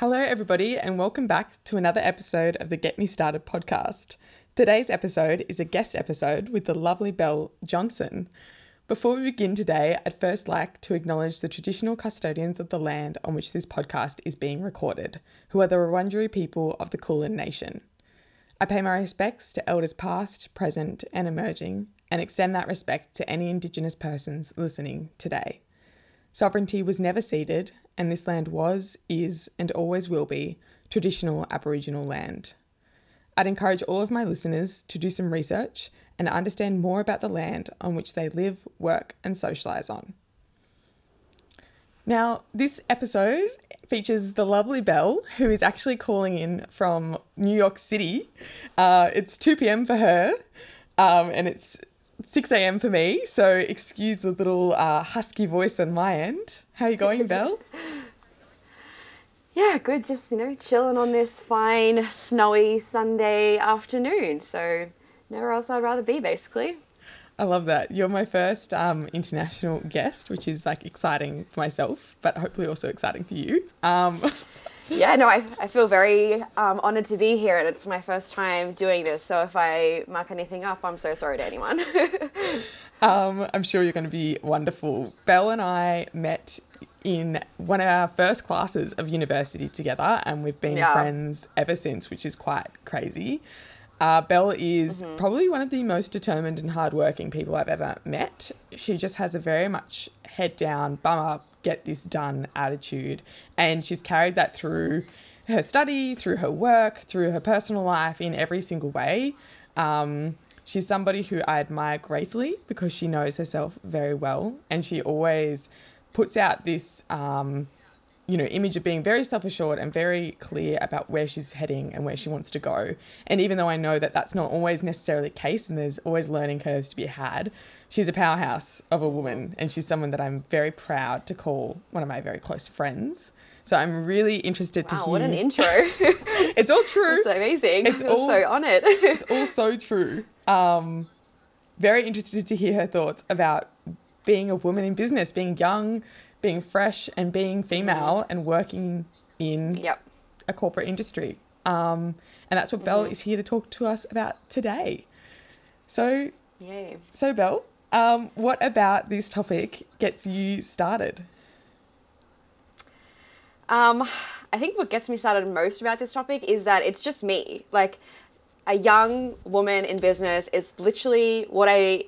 Hello, everybody, and welcome back to another episode of the Get Me Started podcast. Today's episode is a guest episode with the lovely Belle Jonsson. Before we begin today, I'd first like to acknowledge the traditional custodians of the land on which this podcast is being recorded, who are the Wurundjeri people of the Kulin Nation. I pay my respects to elders past, present, and emerging, and extend that respect to any Indigenous persons listening today. Sovereignty was never ceded, and this land was, is, and always will be traditional Aboriginal land. I'd encourage all of my listeners to do some research and understand more about the land on which they live, work, and socialise on. Now, this episode features the lovely Belle, who is actually calling in from New York City. Uh, it's 2 p.m. for her, um, and it's 6 a.m. for me, so excuse the little uh, husky voice on my end. How are you going, Belle? Yeah, good. Just, you know, chilling on this fine, snowy Sunday afternoon. So, nowhere else I'd rather be, basically. I love that. You're my first um, international guest, which is like exciting for myself, but hopefully also exciting for you. Um, yeah, no, I, I feel very um, honored to be here, and it's my first time doing this. So if I muck anything up, I'm so sorry to anyone. um, I'm sure you're going to be wonderful. Belle and I met in one of our first classes of university together, and we've been yeah. friends ever since, which is quite crazy. Uh, Belle is mm-hmm. probably one of the most determined and hardworking people I've ever met. She just has a very much head down, bum up, get this done attitude, and she's carried that through her study, through her work, through her personal life in every single way. Um, she's somebody who I admire greatly because she knows herself very well, and she always puts out this um, you know image of being very self-assured and very clear about where she's heading and where she wants to go. And even though i know that that's not always necessarily the case and there's always learning curves to be had she's a powerhouse of a woman and she's someone that i'm very proud to call one of my very close friends. So i'm really interested wow, to hear what an intro. It's all true. It's amazing. It's all so on it. it's all so true. Um, very interested to hear her thoughts about being a woman in business, being young, being fresh, and being female mm-hmm. and working in yep. a corporate industry. Um, and that's what mm-hmm. Belle is here to talk to us about today. So, Yay. so Belle, um, what about this topic gets you started? Um, I think what gets me started most about this topic is that it's just me. Like, a young woman in business is literally what I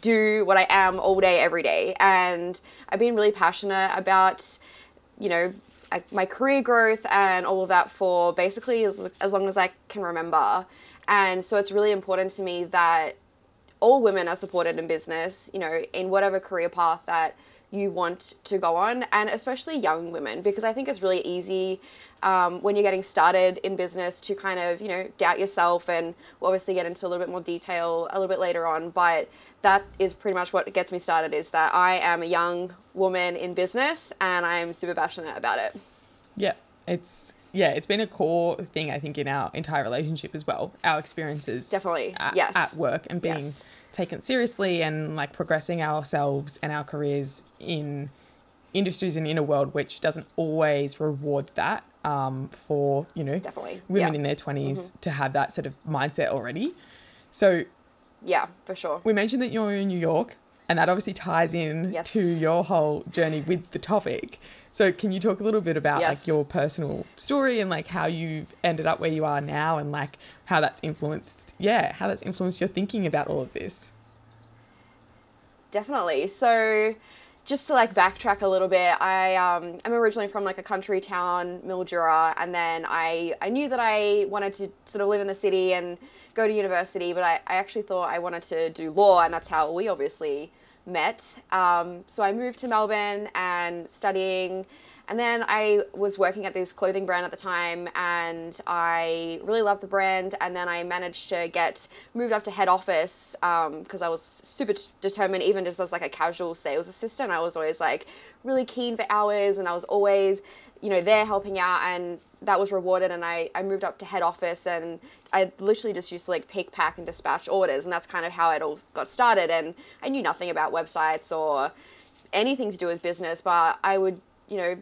do what I am all day, every day. And I've been really passionate about, you know, my career growth and all of that for basically as, as long as I can remember. And so it's really important to me that all women are supported in business, you know, in whatever career path that you want to go on, and especially young women, because I think it's really easy um, when you're getting started in business to kind of, you know, doubt yourself. And we'll obviously get into a little bit more detail a little bit later on. But that is pretty much what gets me started is that I am a young woman in business and I'm super passionate about it. Yeah, it's yeah, it's been a core thing I think in our entire relationship as well. Our experiences definitely at, yes at work and being yes. taken seriously and like progressing ourselves and our careers in industries and in a world which doesn't always reward that um, for you know definitely women yeah. in their 20s mm-hmm. to have that sort of mindset already. So yeah, for sure. We mentioned that you're in New York, and that obviously ties in yes. to your whole journey with the topic. So can you talk a little bit about yes. like your personal story and like how you've ended up where you are now and like how that's influenced yeah, how that's influenced your thinking about all of this? Definitely. So just to like backtrack a little bit, I um, I'm originally from like a country town, Mildura, and then I I knew that I wanted to sort of live in the city and go to university, but I, I actually thought I wanted to do law, and that's how we obviously met. Um, so I moved to Melbourne and studying. And then I was working at this clothing brand at the time, and I really loved the brand. And then I managed to get moved up to head office because um, I was super determined, even just as like a casual sales assistant. I was always like really keen for hours, and I was always you know, there helping out and that was rewarded and I, I moved up to head office and I literally just used to like pick, pack and dispatch orders and that's kind of how it all got started and I knew nothing about websites or anything to do with business, but I would, you know,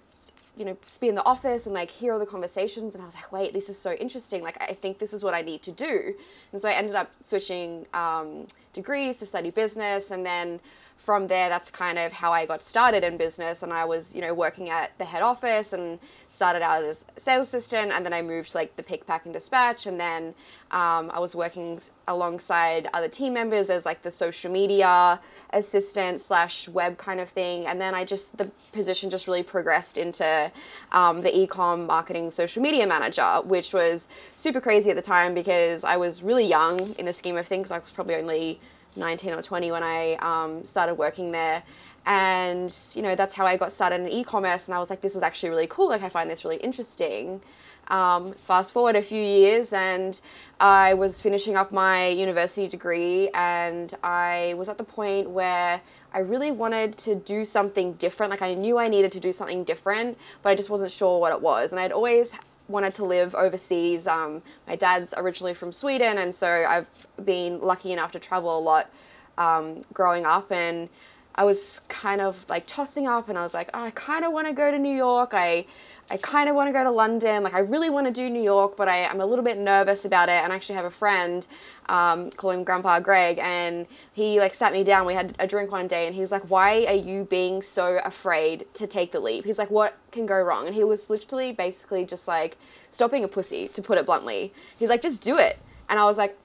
you know be in the office and like hear all the conversations. And i was like wait this is so interesting. Like i think this is what i need to do. And so i ended up switching um, degrees to study business. And then from there, that's kind of how I got started in business. And I was, you know, working at the head office and started out as sales assistant. And then I moved to like the pick, pack, and dispatch. And then um, I was working alongside other team members as like the social media assistant slash web kind of thing. And then I just, the position just really progressed into um, the ecom marketing social media manager, which was super crazy at the time because I was really young in the scheme of things. I was probably only 19 or 20 when I um, started working there. And, you know, that's how I got started in e commerce. And I was like, this is actually really cool. Like, I find this really interesting. Um, fast forward a few years, and I was finishing up my university degree, and I was at the point where I really wanted to do something different. Like I knew I needed to do something different, but I just wasn't sure what it was. And I'd always wanted to live overseas. Um, my dad's originally from Sweden, and so I've been lucky enough to travel a lot um, growing up. And I was kind of like tossing up, and I was like, oh, I kind of want to go to New York. I I kind of want to go to London. Like, I really want to do New York, but I, am a little bit nervous about it. And I actually have a friend, um, call him Grandpa Greg, and he like sat me down. We had a drink one day, and he's like, "Why are you being so afraid to take the leap?" He's like, "What can go wrong?" And he was literally basically just like, "Stop being a pussy," to put it bluntly. He's like, "Just do it." And I was like,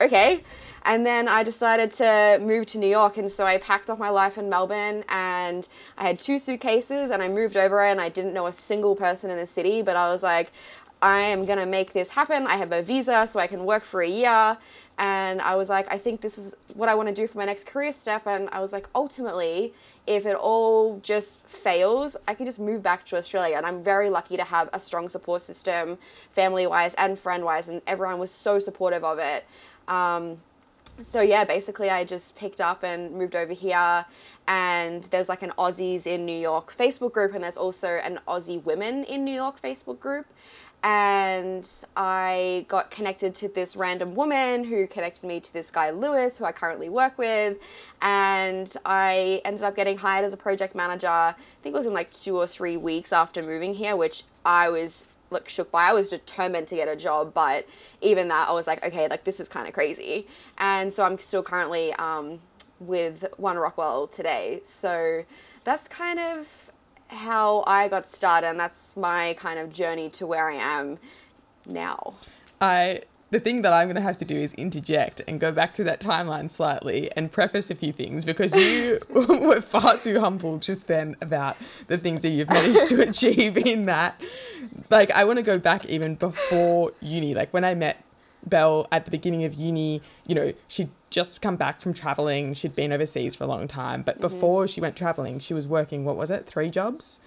"Okay." And then I decided to move to New York. And so I packed up my life in Melbourne and I had two suitcases and I moved over and I didn't know a single person in the city. But I was like, I am going to make this happen. I have a visa so I can work for a year. And I was like, I think this is what I want to do for my next career step. And I was like, ultimately, if it all just fails, I can just move back to Australia. And I'm very lucky to have a strong support system, family wise and friend wise. And everyone was so supportive of it. Um, so yeah, basically I just picked up and moved over here. And there's like an Aussies in New York Facebook group and there's also an Aussie Women in New York Facebook group and I got connected to this random woman who connected me to this guy Lewis, who I currently work with, and I ended up getting hired as a project manager. I think it was in like two or three weeks after moving here, which I was like shook by. I was determined to get a job, but even that, I was like, okay, like this is kind of crazy. And so I'm still currently um, with One Rockwell today. So that's kind of how I got started, and that's my kind of journey to where I am now. I the thing that I'm going to have to do is interject and go back to that timeline slightly and preface a few things because you were far too humble just then about the things that you've managed to achieve in that. Like, I want to go back even before uni. Like, when I met Belle at the beginning of uni, you know, she'd just come back from traveling. She'd been overseas for a long time. But mm-hmm. before she went traveling, she was working, what was it, three jobs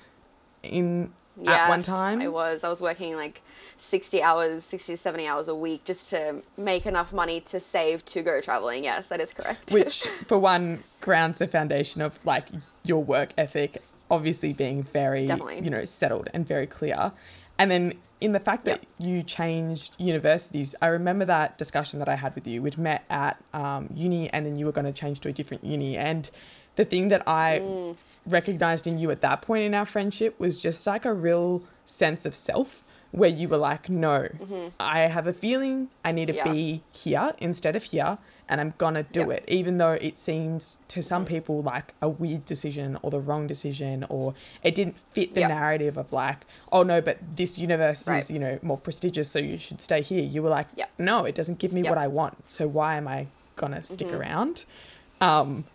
in yes, at one time? I was. I was working like 60 hours, 60 to 70 hours a week just to make enough money to save to go traveling. Yes, that is correct. Which, for one, grounds the foundation of like your work ethic, obviously being very, Definitely. you know, settled and very clear. And then in the fact that you changed universities, I remember that discussion that I had with you. We'd met at um, uni and then you were going to change to a different uni. And the thing that I mm. recognized in you at that point in our friendship was just like a real sense of self where you were like, no, mm-hmm. I have a feeling I need to yeah. be here instead of here and I'm gonna do it, even though it seems to some people like a weird decision or the wrong decision, or it didn't fit the narrative of like, oh no, but this university right. is you know more prestigious, so you should stay here. You were like, no, it doesn't give me what I want, so why am I gonna stick mm-hmm. around? Um,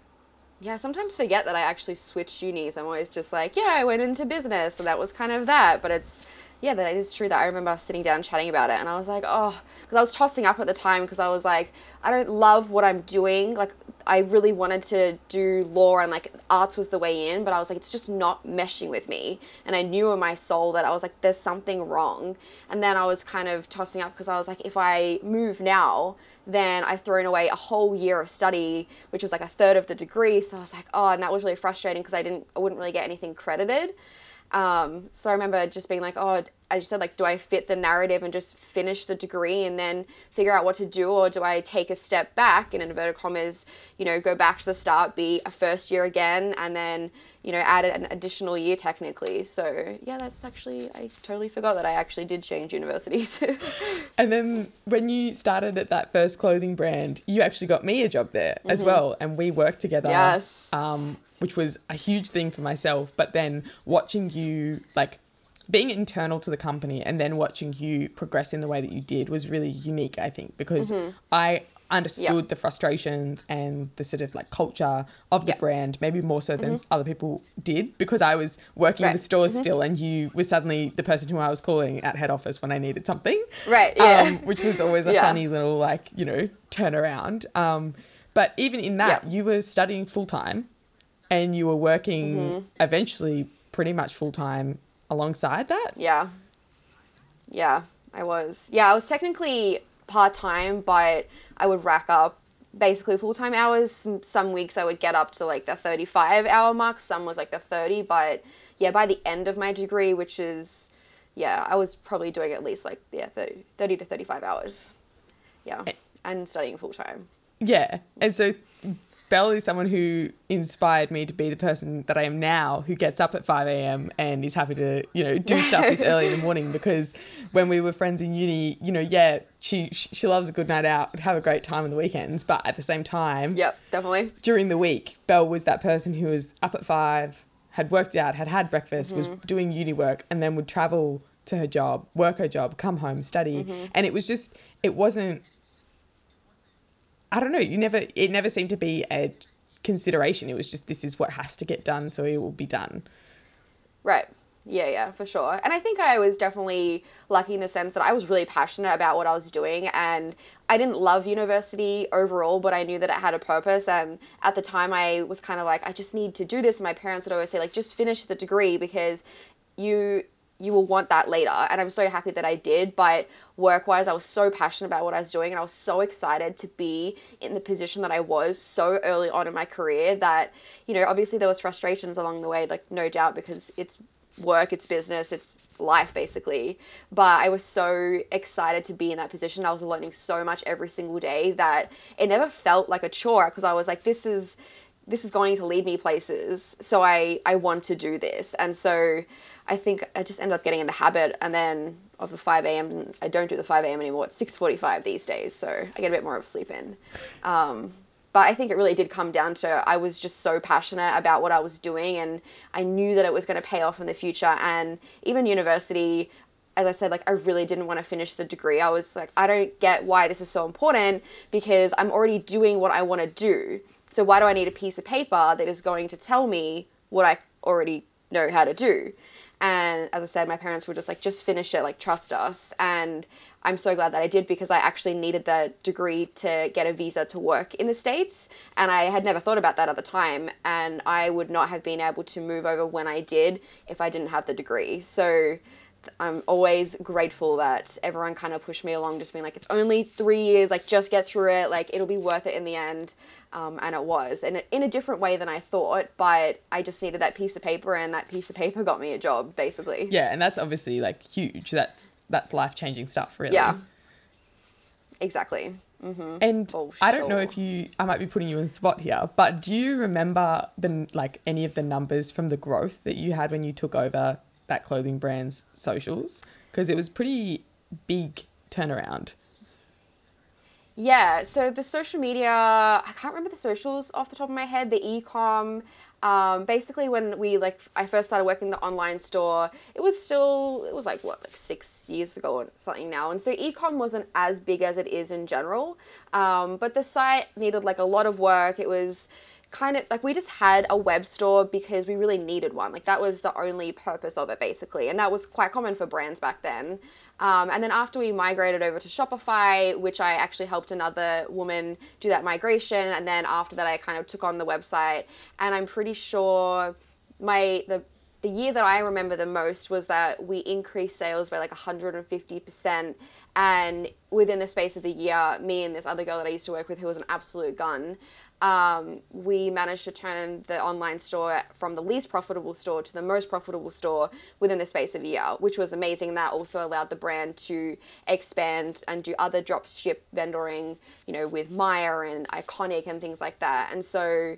yeah, I sometimes forget that I actually switched unis. I'm always just like, yeah, I went into business, so that was kind of that. But it's yeah, that is true. That I remember sitting down chatting about it, and I was like, oh, because I was tossing up at the time because I was like, I don't love what I'm doing. Like, I really wanted to do law and like arts was the way in, but I was like, it's just not meshing with me. And I knew in my soul that I was like, there's something wrong. And then I was kind of tossing up because I was like, if I move now, then I've thrown away a whole year of study, which was like a third of the degree. So I was like, oh, and that was really frustrating because I didn't, I wouldn't really get anything credited. Um, so I remember just being like, oh, as you said, like, do I fit the narrative and just finish the degree and then figure out what to do, or do I take a step back in inverted commas, you know, go back to the start, be a first year again, and then you know add an additional year technically. So yeah, that's actually I totally forgot that I actually did change universities. and then when you started at that first clothing brand, you actually got me a job there mm-hmm. as well, and we worked together. Yes. Um, which was a huge thing for myself. But then watching you like being internal to the company and then watching you progress in the way that you did was really unique, I think, because mm-hmm. I understood yep. the frustrations and the sort of like culture of the yep. brand, maybe more so than mm-hmm. other people did, because I was working right. in the stores mm-hmm. still and you were suddenly the person who I was calling at head office when I needed something. Right. Yeah. Um, which was always a yeah. funny little like, you know, turnaround. Um, but even in that, yep. you were studying full time and you were working mm-hmm. eventually pretty much full time alongside that. Yeah. Yeah, I was. Yeah, I was technically part time, but I would rack up basically full time hours. Some weeks I would get up to like the 35 hour mark, some was like the 30, but yeah, by the end of my degree, which is, yeah, I was probably doing at least like, yeah, 30, 30 to 35 hours. Yeah, and studying full time. Yeah, and so Belle is someone who inspired me to be the person that I am now, who gets up at 5 a.m. and is happy to, you know, do stuff this early in the morning. Because when we were friends in uni, you know, yeah, she she loves a good night out, have a great time on the weekends, but at the same time, yep, definitely during the week, Belle was that person who was up at five, had worked out, had had breakfast, mm-hmm. was doing uni work, and then would travel to her job, work her job, come home, study, mm-hmm. and it was just, it wasn't I don't know. You never. It never seemed to be a consideration. It was just this is what has to get done, so it will be done. Right. Yeah, yeah, for sure. And I think I was definitely lucky in the sense that I was really passionate about what I was doing and I didn't love university overall, but I knew that it had a purpose and at the time I was kind of like I just need to do this and my parents would always say like just finish the degree because you you will want that later. And I'm so happy that I did. But work wise, I was so passionate about what I was doing and I was so excited to be in the position that I was so early on in my career that, you know, obviously there was frustrations along the way, like no doubt, because it's work, it's business, it's life basically. But I was so excited to be in that position. I was learning so much every single day that it never felt like a chore because I was like, this is this is going to lead me places. So I I want to do this. And so I think I just ended up getting in the habit, and then of the 5 a.m. I don't do the 5 a.m. anymore. It's 6:45 these days, so I get a bit more of sleep in. Um, but I think it really did come down to I was just so passionate about what I was doing, and I knew that it was going to pay off in the future. And even university, as I said, like I really didn't want to finish the degree. I was like, I don't get why this is so important because I'm already doing what I want to do. So why do I need a piece of paper that is going to tell me what I already know how to do? And as I said, my parents were just like, just finish it, like, trust us. And I'm so glad that I did because I actually needed the degree to get a visa to work in the States. And I had never thought about that at the time. And I would not have been able to move over when I did if I didn't have the degree. So I'm always grateful that everyone kind of pushed me along, just being like, it's only three years, like, just get through it, like, it'll be worth it in the end. Um, and it was, and in a different way than I thought, but I just needed that piece of paper, and that piece of paper got me a job, basically. Yeah, and that's obviously like huge. That's that's life changing stuff, really. Yeah. Exactly. Mm-hmm. And I don't know if you, I might be putting you in spot here, but do you remember the like any of the numbers from the growth that you had when you took over that clothing brand's socials? Because it was pretty big turnaround. Yeah, so the social media, I can't remember the socials off the top of my head, the e-com, um, basically when we like I first started working the online store, it was still it was like what like six years ago or something now, and so ecom wasn't as big as it is in general. Um, but the site needed like a lot of work. It was kind of like we just had a web store because we really needed one. Like that was the only purpose of it basically, and that was quite common for brands back then. Um, and then after we migrated over to Shopify, which I actually helped another woman do that migration, and then after that I kind of took on the website, and I'm pretty sure my the the year that I remember the most was that we increased sales by like 150%. And within the space of the year, me and this other girl that I used to work with, who was an absolute gun, um, we managed to turn the online store from the least profitable store to the most profitable store within the space of a year, which was amazing. That also allowed the brand to expand and do other drop ship vendoring, you know, with Myer and Iconic and things like that. And so,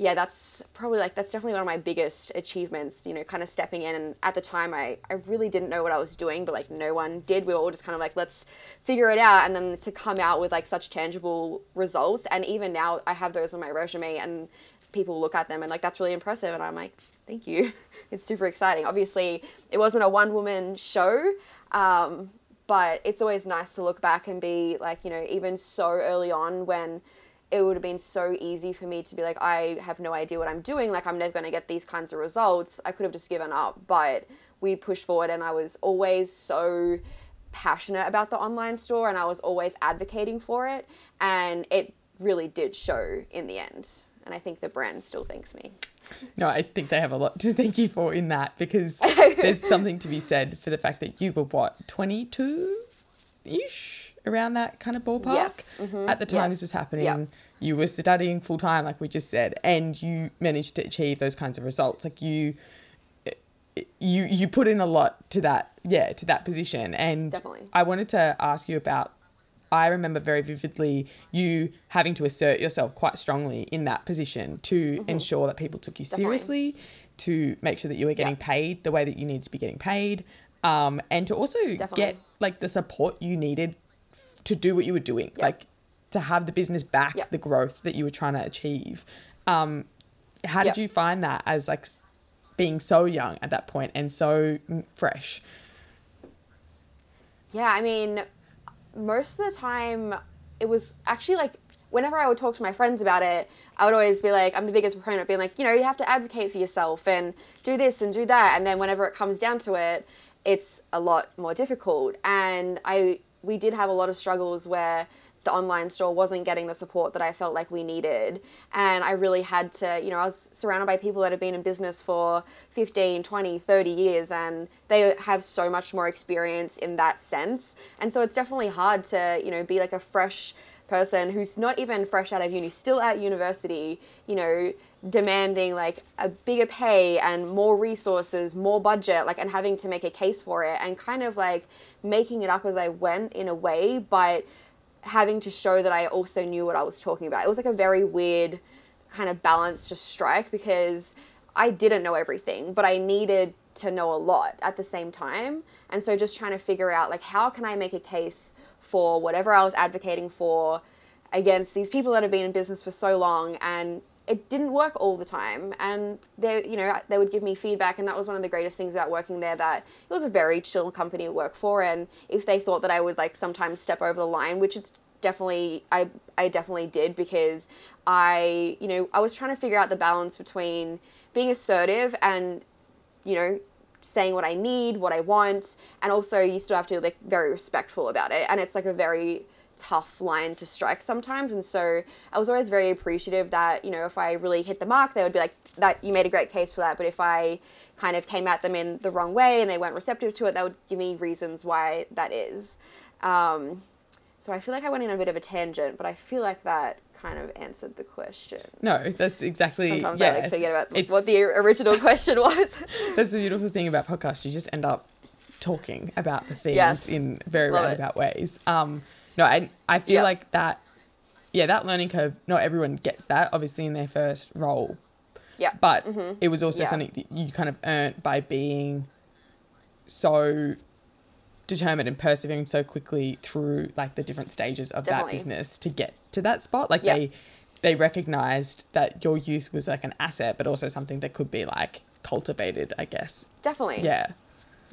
yeah, that's probably like that's definitely one of my biggest achievements, you know, kind of stepping in and at the time I, I really didn't know what I was doing, but like no one did. We were all just kind of like, let's figure it out and then to come out with like such tangible results and even now I have those on my resume and people look at them and like that's really impressive and I'm like, thank you. It's super exciting. Obviously it wasn't a one woman show. Um, but it's always nice to look back and be like, you know, even so early on when it would have been so easy for me to be like, I have no idea what I'm doing. Like, I'm never going to get these kinds of results. I could have just given up. But we pushed forward, and I was always so passionate about the online store and I was always advocating for it. And it really did show in the end. And I think the brand still thanks me. No, I think they have a lot to thank you for in that because there's something to be said for the fact that you were what, 22 ish? Around that kind of ballpark. Yes. Mm-hmm. At the time yes. this was happening, yep. you were studying full time, like we just said, and you managed to achieve those kinds of results. Like you, you you put in a lot to that, yeah, to that position. And Definitely. I wanted to ask you about. I remember very vividly you having to assert yourself quite strongly in that position to mm-hmm. ensure that people took you Definitely. seriously, to make sure that you were getting yep. paid the way that you need to be getting paid, um, and to also Definitely. get like the support you needed to do what you were doing, like to have the business back the growth that you were trying to achieve. Um, how did you find that as like being so young at that point and so fresh? Yeah, I mean, most of the time it was actually like whenever I would talk to my friends about it, I would always be like, I'm the biggest proponent of being like, you know, you have to advocate for yourself and do this and do that. And then whenever it comes down to it, it's a lot more difficult. And I we did have a lot of struggles where the online store wasn't getting the support that I felt like we needed. And I really had to, you know, I was surrounded by people that have been in business for 15, 20, 30 years and they have so much more experience in that sense. And so it's definitely hard to, you know, be like a fresh person who's not even fresh out of uni, still at university, you know, demanding like a bigger pay and more resources, more budget, like and having to make a case for it and kind of like making it up as I went in a way, but having to show that I also knew what I was talking about. It was like a very weird kind of balance to strike because I didn't know everything, but I needed to know a lot at the same time. And so just trying to figure out like how can I make a case for whatever I was advocating for against these people that have been in business for so long and it didn't work all the time and they you know they would give me feedback and that was one of the greatest things about working there that it was a very chill company to work for and if they thought that I would like sometimes step over the line which it's definitely I I definitely did because I you know I was trying to figure out the balance between being assertive and you know saying what I need, what I want, and also you still have to be like very respectful about it. And it's like a very tough line to strike sometimes. And so I was always very appreciative that, you know, if I really hit the mark, they would be like, that you made a great case for that. But if I kind of came at them in the wrong way and they weren't receptive to it, that would give me reasons why that is. Um, so I feel like I went in a bit of a tangent, but I feel like that kind of answered the question. No, that's exactly. Sometimes yeah, I like forget about it's, what the original question was. that's the beautiful thing about podcasts. You just end up talking about the things yes. in very Love roundabout it. ways. Um, no, I I feel like that. Yeah, that learning curve. Not everyone gets that, obviously, in their first role. Yeah. But mm-hmm. it was also yeah. something that you kind of earned by being so determined and persevering so quickly through like the different stages of Definitely. that business to get to that spot. Like they they recognized that your youth was like an asset, but also something that could be like cultivated, I guess. Definitely. Yeah.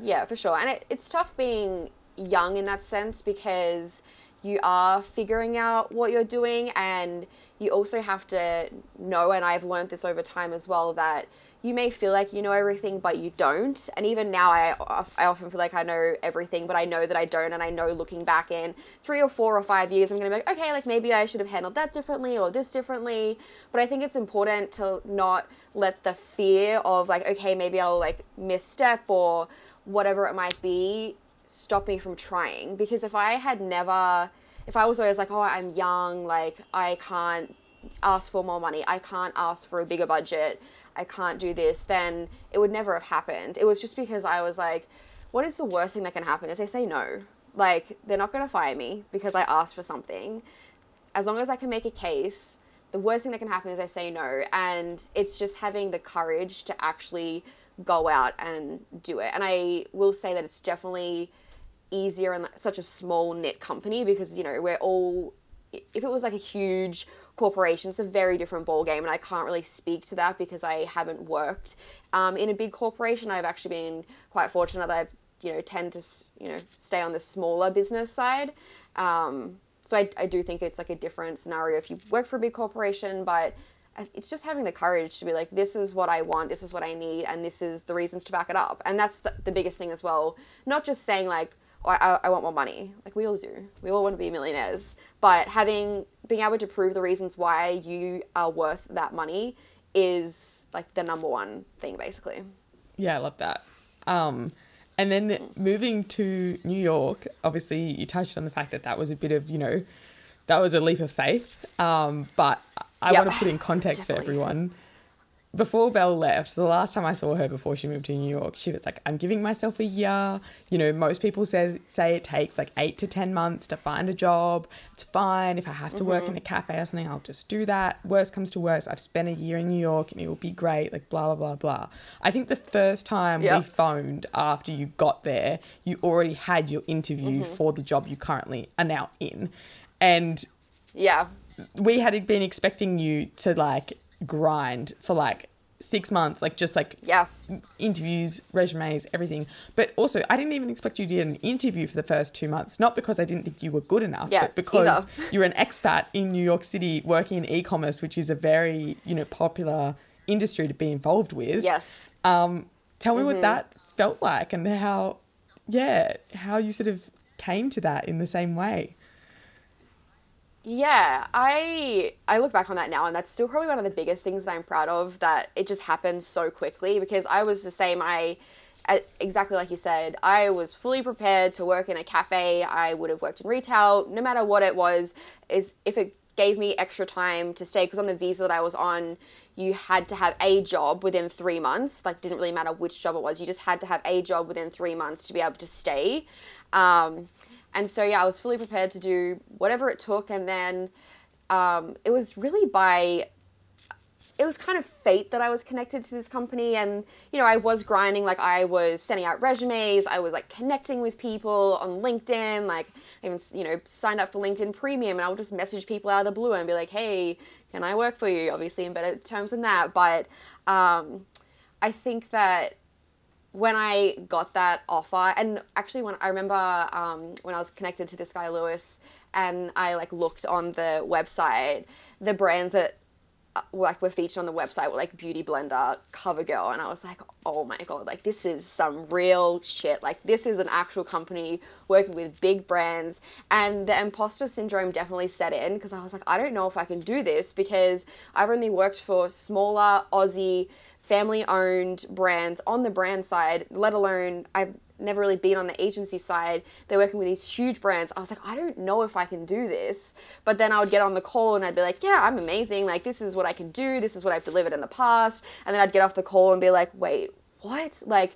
Yeah, for sure. And it, it's tough being young in that sense because you are figuring out what you're doing and you also have to know and I've learned this over time as well that you may feel like you know everything but you don't. And even now I, I often feel like I know everything but I know that I don't and I know looking back in three or four or five years I'm gonna be like okay like maybe I should have handled that differently or this differently. But I think it's important to not let the fear of like okay maybe I'll like misstep or whatever it might be stop me from trying because if I had never if I was always like oh I'm young like I can't ask for more money. I can't ask for a bigger budget. I can't do this. Then it would never have happened. It was just because I was like, what is the worst thing that can happen? Is they say no. Like they're not going to fire me because I asked for something. As long as I can make a case, the worst thing that can happen is I say no. And it's just having the courage to actually go out and do it. And I will say that it's definitely easier in such a small knit company because you know we're all if it was like a huge corporation it's a very different ball game and i can't really speak to that because i haven't worked um, in a big corporation i've actually been quite fortunate that i've you know tend to you know stay on the smaller business side um, so I, I do think it's like a different scenario if you work for a big corporation but it's just having the courage to be like this is what i want this is what i need and this is the reasons to back it up. And that's the, the biggest thing as well. Not just saying like oh, I, I want more money. Like we all do. We all want to be millionaires. But having being able to prove the reasons why you are worth that money is like the number one thing basically. Yeah i love that. Um and then moving to New York, obviously you touched on the fact that that was a bit of, you know, that was a leap of faith. Um, but I yep. want to put in context Definitely. for everyone before Belle left, the last time I saw her before she moved to New York, she was like, I'm giving myself a year. You know, most people says say it takes like eight to ten months to find a job. It's fine. If I have to mm-hmm. work in a cafe or something, I'll just do that. Worst comes to worst, I've spent a year in New York and it will be great, like blah blah blah blah. I think the first time yep. we phoned after you got there, you already had your interview mm-hmm. for the job you currently are now in. And yeah. We had been expecting you to like grind for like six months, like just like yeah, interviews, resumes, everything. But also, I didn't even expect you to get an interview for the first two months, not because I didn't think you were good enough, yeah, but because you're an expat in New York City working in e-commerce, which is a very you know popular industry to be involved with. Yes. Um, tell me mm-hmm. what that felt like and how, yeah, how you sort of came to that in the same way. Yeah, I I look back on that now and that's still probably one of the biggest things that I'm proud of that it just happened so quickly because I was the same I exactly like you said, I was fully prepared to work in a cafe. I would have worked in retail, no matter what it was. Is if it gave me extra time to stay, because on the visa that I was on, you had to have a job within three months. Like, didn't really matter which job it was. You just had to have a job within three months to be able to stay. Um, and so, yeah, I was fully prepared to do whatever it took. And then um, it was really by, it was kind of fate that I was connected to this company. And, you know, I was grinding, like, I was sending out resumes, I was like connecting with people on LinkedIn, like, even, you know, signed up for LinkedIn Premium. And I would just message people out of the blue and be like, hey, can I work for you? Obviously, in better terms than that. But um, I think that when I got that offer, and actually when I remember um, when I was connected to this guy Lewis, and I like looked on the website, the brands that uh, like were featured on the website were like Beauty Blender, CoverGirl, and I was like, oh my god, like this is some real shit. Like this is an actual company working with big brands, and the imposter syndrome definitely set in because I was like, I don't know if I can do this because I've only worked for smaller Aussie family owned brands on the brand side, let alone I've never really been on the agency side. They're working with these huge brands. I was like, I don't know if I can do this. But then I would get on the call and I'd be like, yeah, I'm amazing. Like, this is what I can do. This is what I've delivered in the past. And then I'd get off the call and be like, wait, what? Like,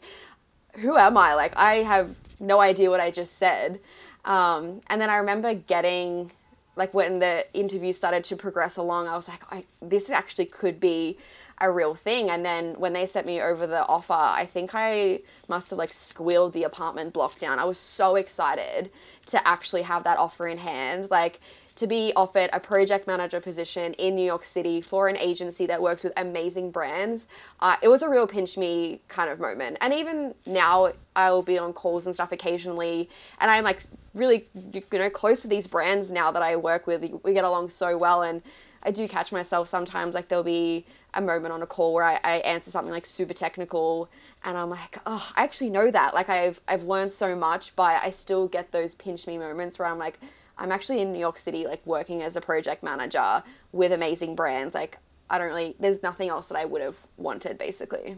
who am I? Like, I have no idea what I just said. Um, and then I remember getting, like, when the interview started to progress along, I was like, I, this actually could be a real thing. And then when they sent me over the offer, I think I must have like squealed the apartment block down. I was so excited to actually have that offer in hand. Like to be offered a project manager position in New York City for an agency that works with amazing brands, uh, it was a real pinch me kind of moment. And even now, I'll be on calls and stuff occasionally, and I'm like really, you know, close to these brands now that I work with. We get along so well, and I do catch myself sometimes like there'll be a moment on a call where I, I answer something like super technical and I'm like, oh, I actually know that. Like I've I've learned so much, but I still get those pinch me moments where I'm like, I'm actually in New York City, like working as a project manager with amazing brands. Like I don't really there's nothing else that I would have wanted basically.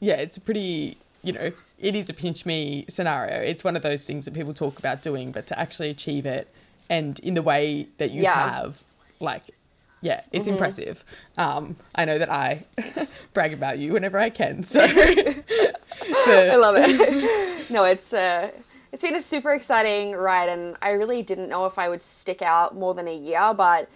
Yeah, it's a pretty you know, it is a pinch me scenario. It's one of those things that people talk about doing, but to actually achieve it and in the way that you yeah. have, like yeah, it's mm-hmm. impressive. Um, I know that I brag about you whenever I can. So the... I love it. no, it's uh, it's been a super exciting ride, and I really didn't know if I would stick out more than a year, but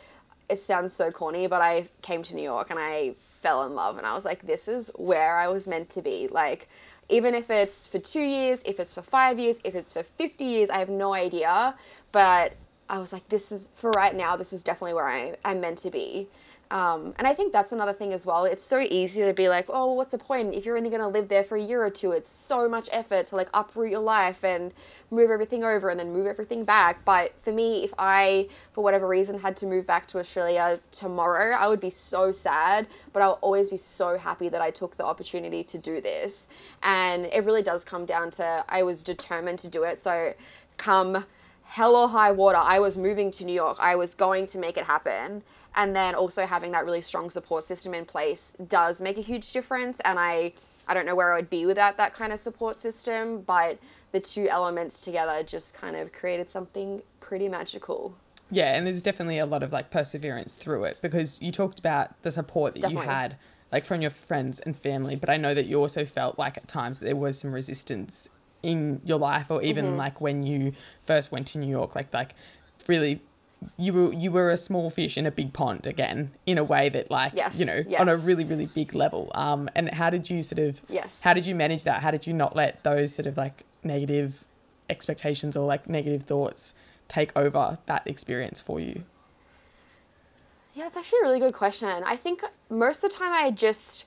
it sounds so corny, but I came to New York and I fell in love, and I was like, this is where I was meant to be. Like, even if it's for two years, if it's for five years, if it's for 50 years, I have no idea. But I was like, this is for right now, this is definitely where I, I'm meant to be. Um, and I think that's another thing as well. It's so easy to be like, oh, what's the point? If you're only going to live there for a year or two, it's so much effort to like uproot your life and move everything over and then move everything back. But for me, if I, for whatever reason, had to move back to Australia tomorrow, I would be so sad, but I'll always be so happy that I took the opportunity to do this. And it really does come down to I was determined to do it. So come hell or high water, I was moving to New York. I was going to make it happen and then also having that really strong support system in place does make a huge difference and i i don't know where i would be without that kind of support system but the two elements together just kind of created something pretty magical yeah and there's definitely a lot of like perseverance through it because you talked about the support that definitely. you had like from your friends and family but i know that you also felt like at times that there was some resistance in your life or even mm-hmm. like when you first went to new york like like really you were you were a small fish in a big pond again in a way that like yes, you know yes. on a really really big level. Um and how did you sort of yes. how did you manage that? How did you not let those sort of like negative expectations or like negative thoughts take over that experience for you? Yeah it's actually a really good question. I think most of the time i just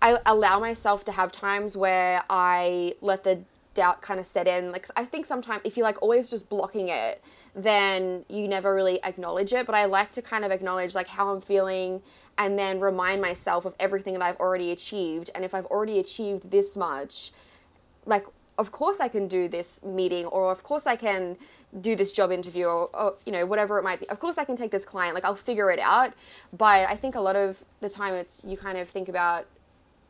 i allow myself to have times where i let the doubt kind of set in like i think sometimes if you're like always just blocking it then you never really acknowledge it. But I like to kind of acknowledge like how I'm feeling and then remind myself of everything that I've already achieved. And if I've already achieved this much, like, of course I can do this meeting or of course I can do this job interview or, or, you know whatever it might be of course i can take this client like i'll figure it out but i think a lot of the time it's you kind of think about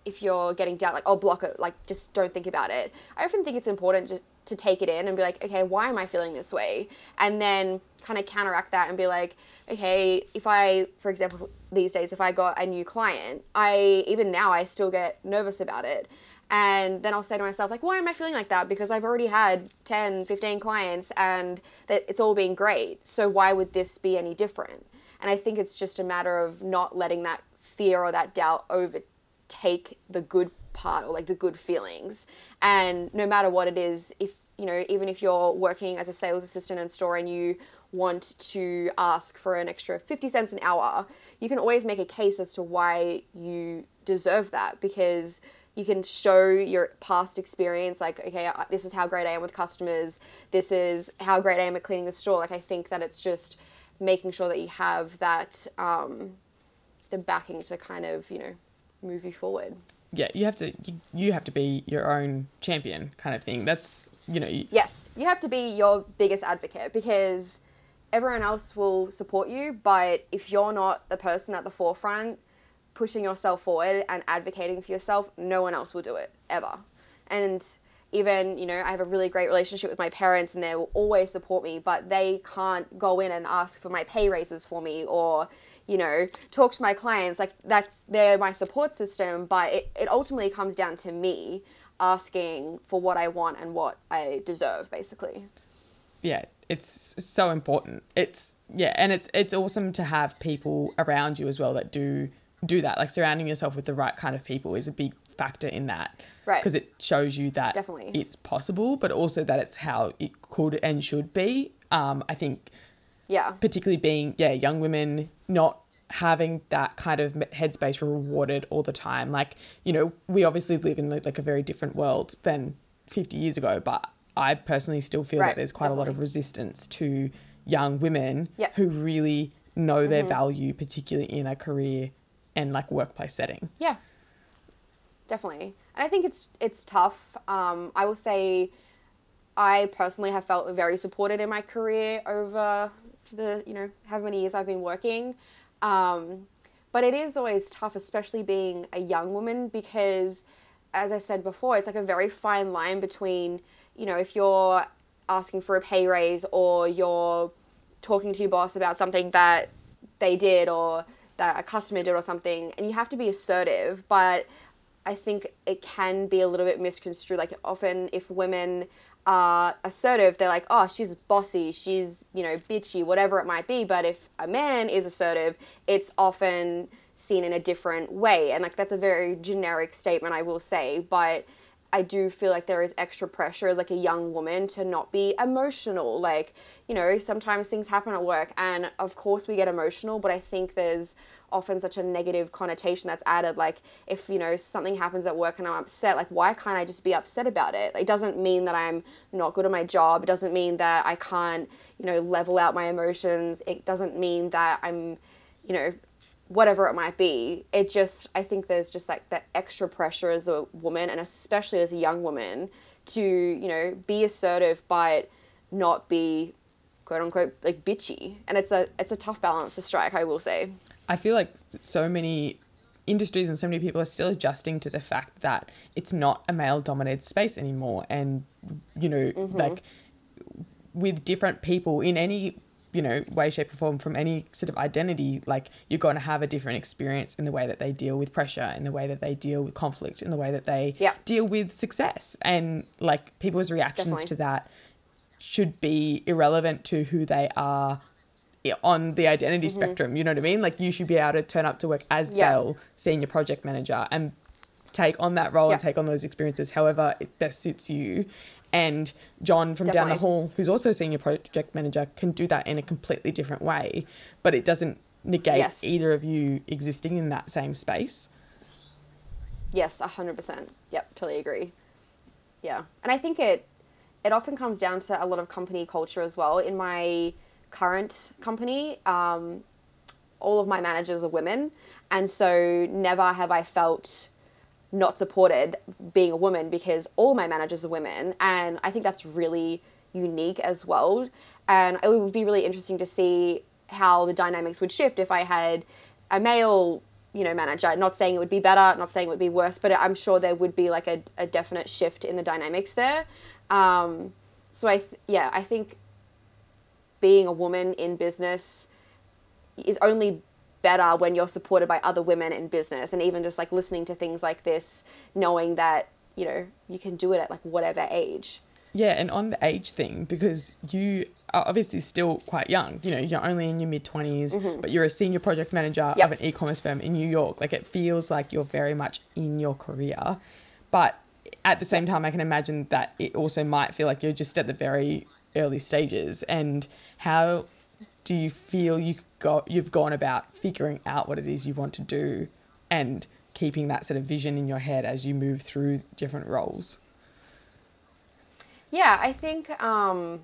if you're getting doubt like oh block it like just don't think about it i often think it's important just to take it in and be like, okay, why am I feeling this way? And then kind of counteract that and be like, okay, if I, for example, these days, if I got a new client, I, even now, I still get nervous about it. And then I'll say to myself, like, why am I feeling like that? Because I've already had 10, 15 clients and that it's all been great. So why would this be any different? And I think it's just a matter of not letting that fear or that doubt overtake the good part or like the good feelings. And no matter what it is, if you know, even if you're working as a sales assistant in store and you want to ask for an extra 50 cents an hour, you can always make a case as to why you deserve that because you can show your past experience like okay this is how great i am with customers this is how great i am at cleaning the store like i think that it's just making sure that you have that um, the backing to kind of you know move you forward yeah, you have to you, you have to be your own champion kind of thing. That's you know. You, yes, you have to be your biggest advocate because everyone else will support you, but if you're not the person at the forefront pushing yourself forward and advocating for yourself, no one else will do it ever. And even, you know, I have a really great relationship with my parents and they will always support me, but they can't go in and ask for my pay raises for me or you know, talk to my clients. Like that's they're my support system, but it, it ultimately comes down to me asking for what I want and what I deserve, basically. Yeah, it's so important. It's yeah, and it's it's awesome to have people around you as well that do do that. Like surrounding yourself with the right kind of people is a big factor in that. Right. Because it shows you that Definitely. it's possible, but also that it's how it could and should be. Um, I think yeah. Particularly being, yeah, young women not having that kind of headspace rewarded all the time. Like, you know, we obviously live in like a very different world than 50 years ago, but I personally still feel right, that there's quite definitely. a lot of resistance to young women yep. who really know their mm-hmm. value, particularly in a career and like workplace setting. Yeah, definitely. And I think it's it's tough. Um, I will say, I personally have felt very supported in my career over the you know how many years I've been working. Um, but it is always tough, especially being a young woman, because as I said before, it's like a very fine line between you know if you're asking for a pay raise or you're talking to your boss about something that they did or that a customer did or something, and you have to be assertive, but I think it can be a little bit misconstrued. Like often, if women are assertive, they're like, oh, she's bossy, she's, you know, bitchy, whatever it might be. But if a man is assertive, it's often seen in a different way. And like that's a very generic statement, I will say. But I do feel like there is extra pressure as like a young woman to not be emotional. Like, you know, sometimes things happen at work and of course we get emotional, but I think there's often such a negative connotation that's added. Like if you know something happens at work and i'm upset like why can't i just be upset about it? It doesn't mean that i'm not good at my job. It doesn't mean that i can't you know level out my emotions. It doesn't mean that i'm you know whatever it might be it just i think there's just like that extra pressure as a woman and especially as a young woman to you know be assertive but not be quote unquote like bitchy. And it's a it's a tough balance to strike i will say. I feel like so many industries and so many people are still adjusting to the fact that it's not a male dominated space anymore. And you know mm-hmm. like with different people in any you know, way, shape, or form from any sort of identity, like you're going to have a different experience in the way that they deal with pressure, in the way that they deal with conflict, in the way that they deal with success. And like people's reactions Definitely. to that should be irrelevant to who they are on the identity mm-hmm. spectrum. You know what I mean? Like you should be able to turn up to work as Belle, senior project manager, and take on that role and take on those experiences however it best suits you and John from Definitely. down the hall, who's also a senior project manager, can do that in a completely different way, but it doesn't negate yes. either of you existing in that same space. Yes, 100%. Yep, totally agree. Yeah. And I think it it often comes down to a lot of company culture as well. In my current company, um, all of my managers are women, and so never have I felt not supported being a woman because all my managers are women and I think that's really unique as well. And it would be really interesting to see how the dynamics would shift if I had a male you know manager. Not saying it would be better not saying it would be worse but I'm sure there would be like a, a definite shift in the dynamics there. Um, so I th- yeah I think being a woman in business is only better when you're supported by other women in business and even just like listening to things like this knowing that you know you can do it at like whatever age yeah and on the age thing because you are obviously still quite young you know you're only in your mid 20s mm-hmm. but you're a senior project manager yep. of an e-commerce firm in new york like it feels like you're very much in your career but at the same time i can imagine that it also might feel like you're just at the very early stages and how do you feel you got you've gone about figuring out what it is you want to do and keeping that sort of vision in your head as you move through different roles? Yeah, I think um,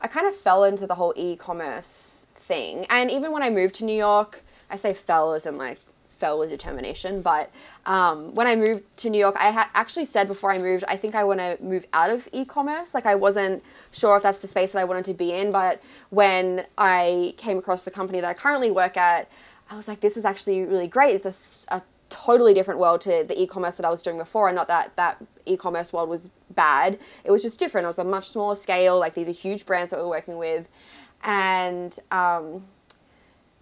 I kind of fell into the whole e-commerce thing, and even when I moved to New York, I say fell as in like fell with determination. But um, when I moved to New York, I had actually said before I moved, I think I want to move out of e-commerce. Like I wasn't sure if that's the space that I wanted to be in. But when I came across the company that I currently work at, I was like, this is actually really great. It's a, a totally different world to the e-commerce that I was doing before. And not that that e-commerce world was bad. It was just different. It was a much smaller scale. Like these are huge brands that we're working with. And um,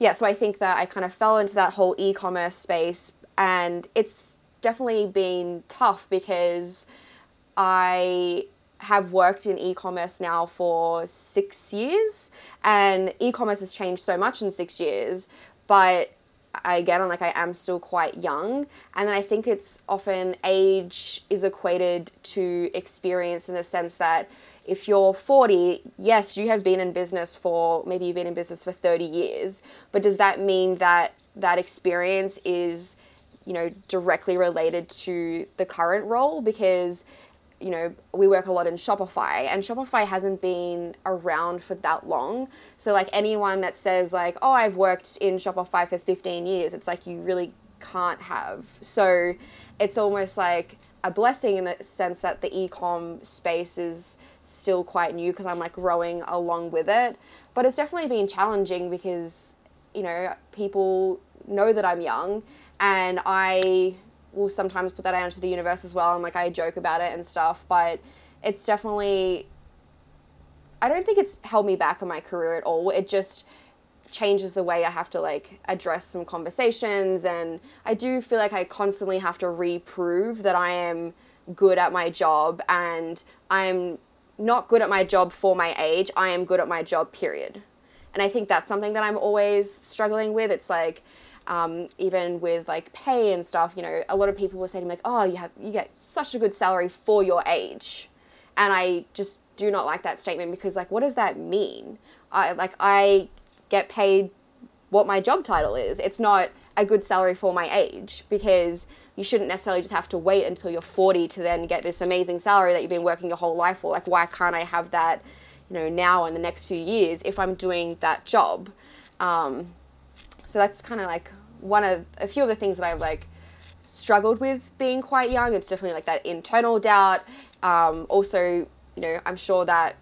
yeah, so I think that I kind of fell into that whole e commerce space, and it's definitely been tough because I have worked in e commerce now for six years, and e commerce has changed so much in six years, but I, again, I'm like I am still quite young, and then I think it's often age is equated to experience in the sense that if you're 40, yes, you have been in business for maybe you've been in business for 30 years, but does that mean that that experience is, you know, directly related to the current role? Because, you know, we work a lot in Shopify and Shopify hasn't been around for that long. So, like, anyone that says, like, oh, I've worked in Shopify for 15 years, it's like you really can't have. So, it's almost like a blessing in the sense that the e-com space is still quite new because I'm like growing along with it. But it's definitely been challenging because, you know, people know that I'm young and I will sometimes put that out into the universe as well and like I joke about it and stuff, but it's definitely I don't think it's held me back in my career at all. It just changes the way I have to like address some conversations and I do feel like I constantly have to reprove that I am good at my job and I'm not good at my job for my age. I am good at my job period. And I think that's something that I'm always struggling with. It's like um, even with like pay and stuff, you know, a lot of people will say to me like, "Oh, you have you get such a good salary for your age," and I just do not like that statement because like, what does that mean? I like I get paid what my job title is. It's not a good salary for my age because you shouldn't necessarily just have to wait until you're 40 to then get this amazing salary that you've been working your whole life for. Like, why can't I have that, you know, now in the next few years if I'm doing that job? Um, so that's kind of like one of a few of the things that I've like struggled with being quite young. It's definitely like that internal doubt. Um, also, you know, I'm sure that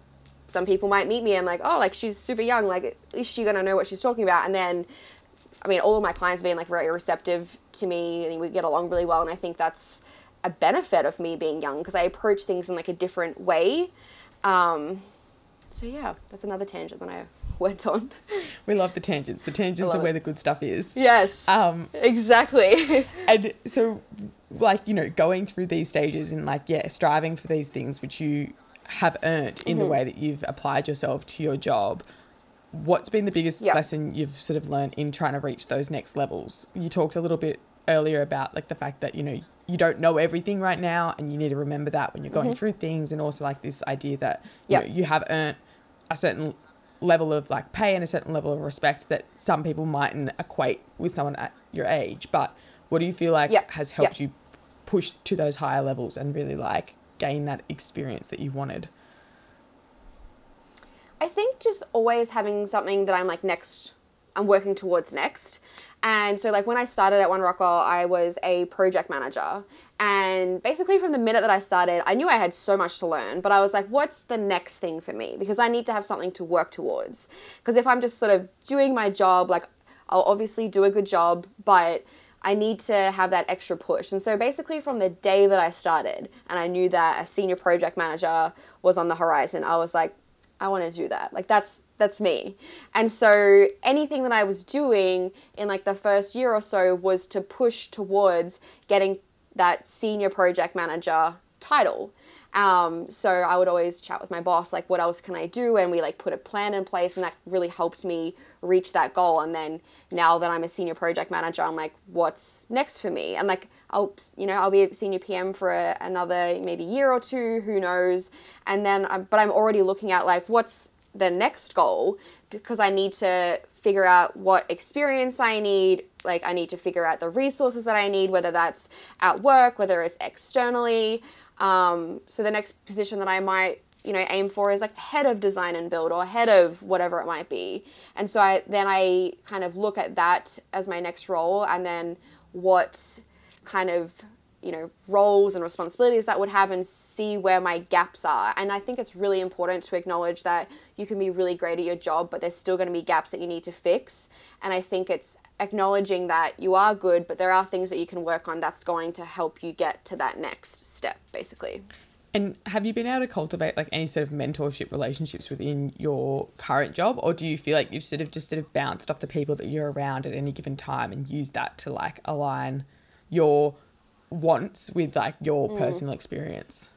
some people might meet me and like, oh, like she's super young, like is she gonna know what she's talking about? And then, I mean, all of my clients been like very receptive to me, and we get along really well. And I think that's a benefit of me being young because I approach things in like a different way. Um, so yeah, that's another tangent that I went on. We love the tangents. The tangents are where it. the good stuff is. Yes. Um, exactly. and so, like you know, going through these stages and like yeah, striving for these things which you have earned in mm-hmm. the way that you've applied yourself to your job what's been the biggest yep. lesson you've sort of learned in trying to reach those next levels you talked a little bit earlier about like the fact that you know you don't know everything right now and you need to remember that when you're going mm-hmm. through things and also like this idea that you, yep. know, you have earned a certain level of like pay and a certain level of respect that some people mightn't equate with someone at your age but what do you feel like has helped you push to those higher levels and really like gain that experience that you wanted? I think just always having something that I'm like next, I'm working towards next. And so, like, when I started at One Rockwell, I was a project manager. And basically, from the minute that I started, I knew I had so much to learn, but I was like, what's the next thing for me? Because I need to have something to work towards. Because if I'm just sort of doing my job, like, I'll obviously do a good job, but I need to have that extra push. And so basically from the day that I started and I knew that a senior project manager was on the horizon, I was like, I want to do that. Like that's that's me. And so anything that I was doing in like the first year or so was to push towards getting that senior project manager title. Um, so I would always chat with my boss, like, what else can I do? And we like put a plan in place, and that really helped me reach that goal. And then now that I'm a senior project manager, I'm like, what's next for me? And like, I'll, you know, I'll be a senior PM for a, another maybe year or two, who knows? And then, I'm, but I'm already looking at like, what's the next goal because I need to figure out what experience I need. Like, I need to figure out the resources that I need, whether that's at work, whether it's externally. Um, so the next position that I might you know aim for is like head of design and build or head of whatever it might be. And so i then i kind of look at that as my next role and then what kind of you know roles and responsibilities that would have and see where my gaps are. And i think it's really important to acknowledge that you can be really great at your job but there's still going to be gaps that you need to fix. And i think it's acknowledging that you are good, but there are things that you can work on that's going to help you get to that next step, basically. And have you been able to cultivate like any sort of mentorship relationships within your current job, or do you feel like you've sort of just sort of bounced off the people that you're around at any given time and used that to like align your wants with like your mm. personal experience?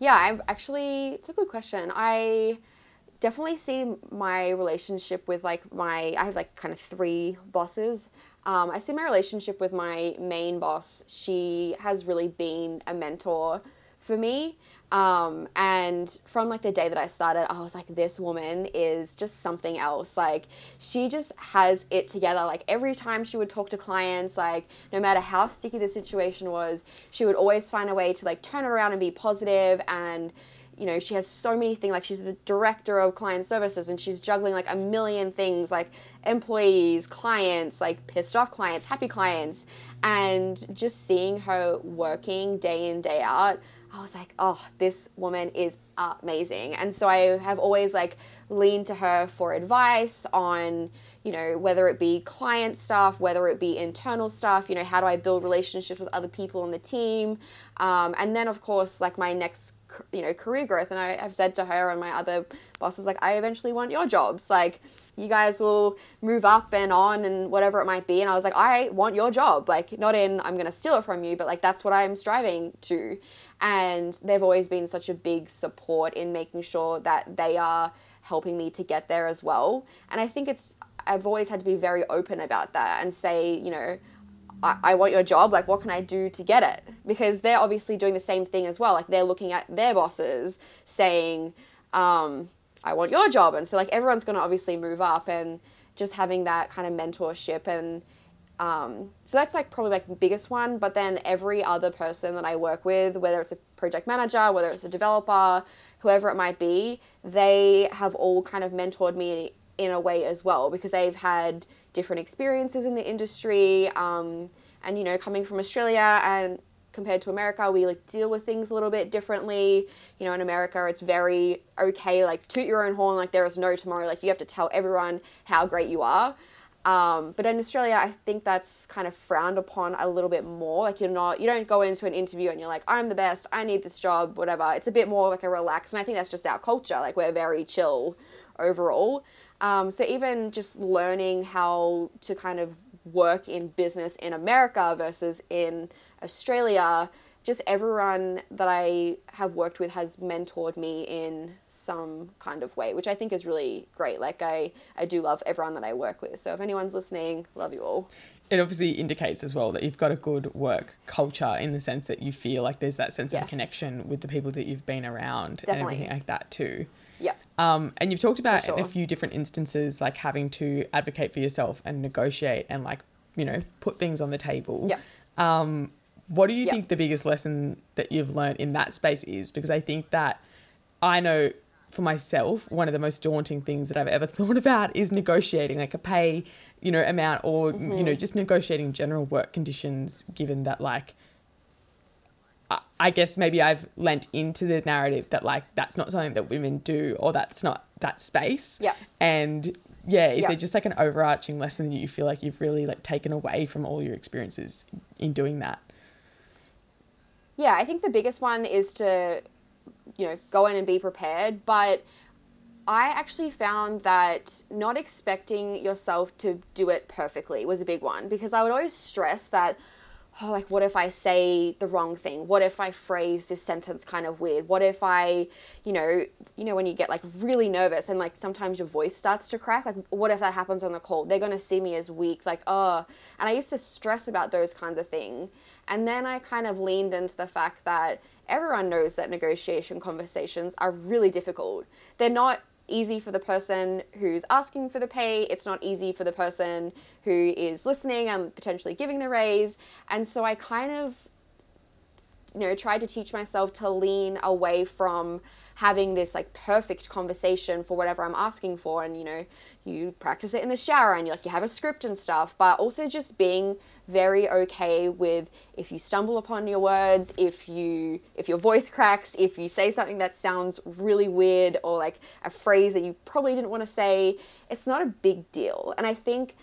Yeah, I've actually it's a good question. I definitely see my relationship with like my I have like kind of three bosses. Um, I see my relationship with my main boss. She has really been a mentor for me. Um, and from like the day that I started, I was like, this woman is just something else. Like she just has it together. Like every time she would talk to clients, like no matter how sticky the situation was, she would always find a way to like turn it around and be positive and you know, she has so many things. Like she's the director of client services and she's juggling like a million things like employees, clients, like pissed off clients, happy clients. And just seeing her working day in, day out, I was like, oh, this woman is amazing. And so I have always like leaned to her for advice on, you know, whether it be client stuff, whether it be internal stuff, you know, how do I build relationships with other people on the team? Um, and then, of course, like my next you know career growth. And i have said to her and my other bosses like i eventually want your jobs. Like you guys will move up and on and whatever it might be. And i was like i want your job. Like not in i'm going to steal it from you but like that's what i'm striving to. And they've always been such a big support in making sure that they are helping me to get there as well. And i think it's i've always had to be very open about that and say you know I, I want your job. Like, what can I do to get it? Because they're obviously doing the same thing as well. Like, they're looking at their bosses saying, um, I want your job. And so, like, everyone's going to obviously move up and just having that kind of mentorship. And um, so that's like probably like the biggest one. But then every other person that I work with, whether it's a project manager, whether it's a developer, whoever it might be, they have all kind of mentored me in a way as well because they've had different experiences in the industry. Um, and you know, coming from Australia and compared to America, we like deal with things a little bit differently. You know, in America, it's very okay, like toot your own horn, like there is no tomorrow. Like you have to tell everyone how great you are. Um, but in Australia, I think that's kind of frowned upon a little bit more. Like you're not, you don't go into an interview and you're like, I'm the best, I need this job, whatever. It's a bit more like a relaxed, and I think that's just our culture. Like we're very chill overall. Um, so even just learning how to kind of work in business in America versus in Australia, just everyone that I have worked with has mentored me in some kind of way, which I think is really great. Like I, I do love everyone that I work with. So if anyone's listening, love you all. It obviously indicates as well that you've got a good work culture in the sense that you feel like there's that sense yes. of connection with the people that you've been around Definitely. and everything like that too. Um, and you've talked about sure. a few different instances, like having to advocate for yourself and negotiate and like you know put things on the table. Yeah. Um, what do you think the biggest lesson that you've learned in that space is? Because I think that I know for myself, one of the most daunting things that I've ever thought about is negotiating like a pay, you know, amount or, mm-hmm. you know, mm-hmm. just negotiating general work conditions, given that like I guess maybe I've lent into the narrative that like that's not something that women do or that's not that space. Yeah. And yeah, is yeah. there just like an overarching lesson that you feel like you've really like taken away from all your experiences in doing that? Yeah, I think the biggest one is to, you know, go in and be prepared. But I actually found that not expecting yourself to do it perfectly was a big one because I would always stress that oh, like, what if I say the wrong thing? What if I phrase this sentence kind of weird? What if I, you know, you know, when you get like really nervous and like sometimes your voice starts to crack, like, what if that happens on the call? They're to see me as weak, like, oh. And I used to stress about those kinds of things. And then I kind of leaned into the fact that everyone knows that negotiation conversations are really difficult. They're not easy for the person who's asking for the pay. It's not easy for the person who is listening and potentially giving the raise. And so I kind of, you know, tried to teach myself to lean away from having this like perfect conversation for whatever I'm asking for. And, you know, you practice it in the shower and you like you have a script and stuff, but also just being very okay with if you stumble upon your words, if you if your voice cracks, if you say something that sounds really weird or like a phrase that you probably didn't want to say, it's not a big deal. And I think,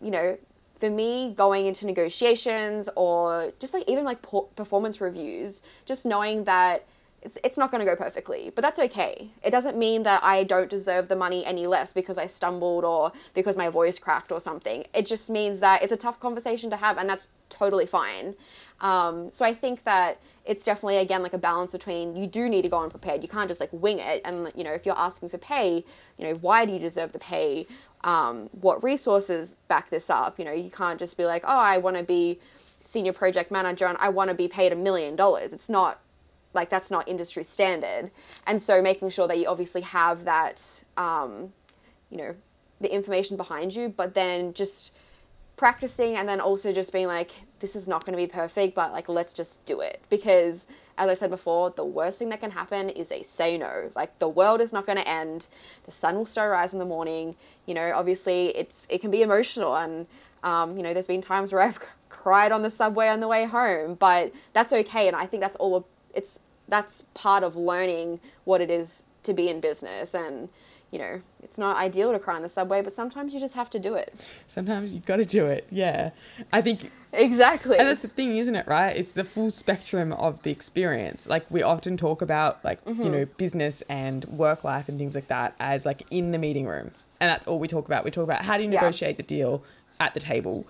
you know, for me going into negotiations or just like even like performance reviews, just knowing that it's, it's not going to go perfectly, but that's okay. It doesn't mean that I don't deserve the money any less because I stumbled or because my voice cracked or something. It just means that it's a tough conversation to have, and that's totally fine. Um, so I think that it's definitely again like a balance between you do need to go unprepared. You can't just like wing it, and you know if you're asking for pay, you know why do you deserve the pay? Um, what resources back this up? You know you can't just be like, oh, I want to be senior project manager and I want to be paid a million dollars. It's not like that's not industry standard. And so making sure that you obviously have that um, you know the information behind you but then just practicing and then also just being like this is not going to be perfect but like let's just do it. Because as i said before the worst thing that can happen is they say no. Like the world is not going to end. The sun will still rise in the morning. You know obviously it's it can be emotional and um, you know there's been times where i've cried on the subway on the way home but that's okay. And i think that's all it's that's part of learning what it is to be in business and you know, it's not ideal to cry on the subway, but sometimes you just have to do it. Sometimes you've got to do it. Yeah. I think. Exactly. And that's the thing, isn't it, right? It's the full spectrum of the experience. Like, we often talk about, like, mm-hmm. you know, business and work life and things like that as, like, in the meeting room. And that's all we talk about. We talk about how do you negotiate yeah. the deal at the table.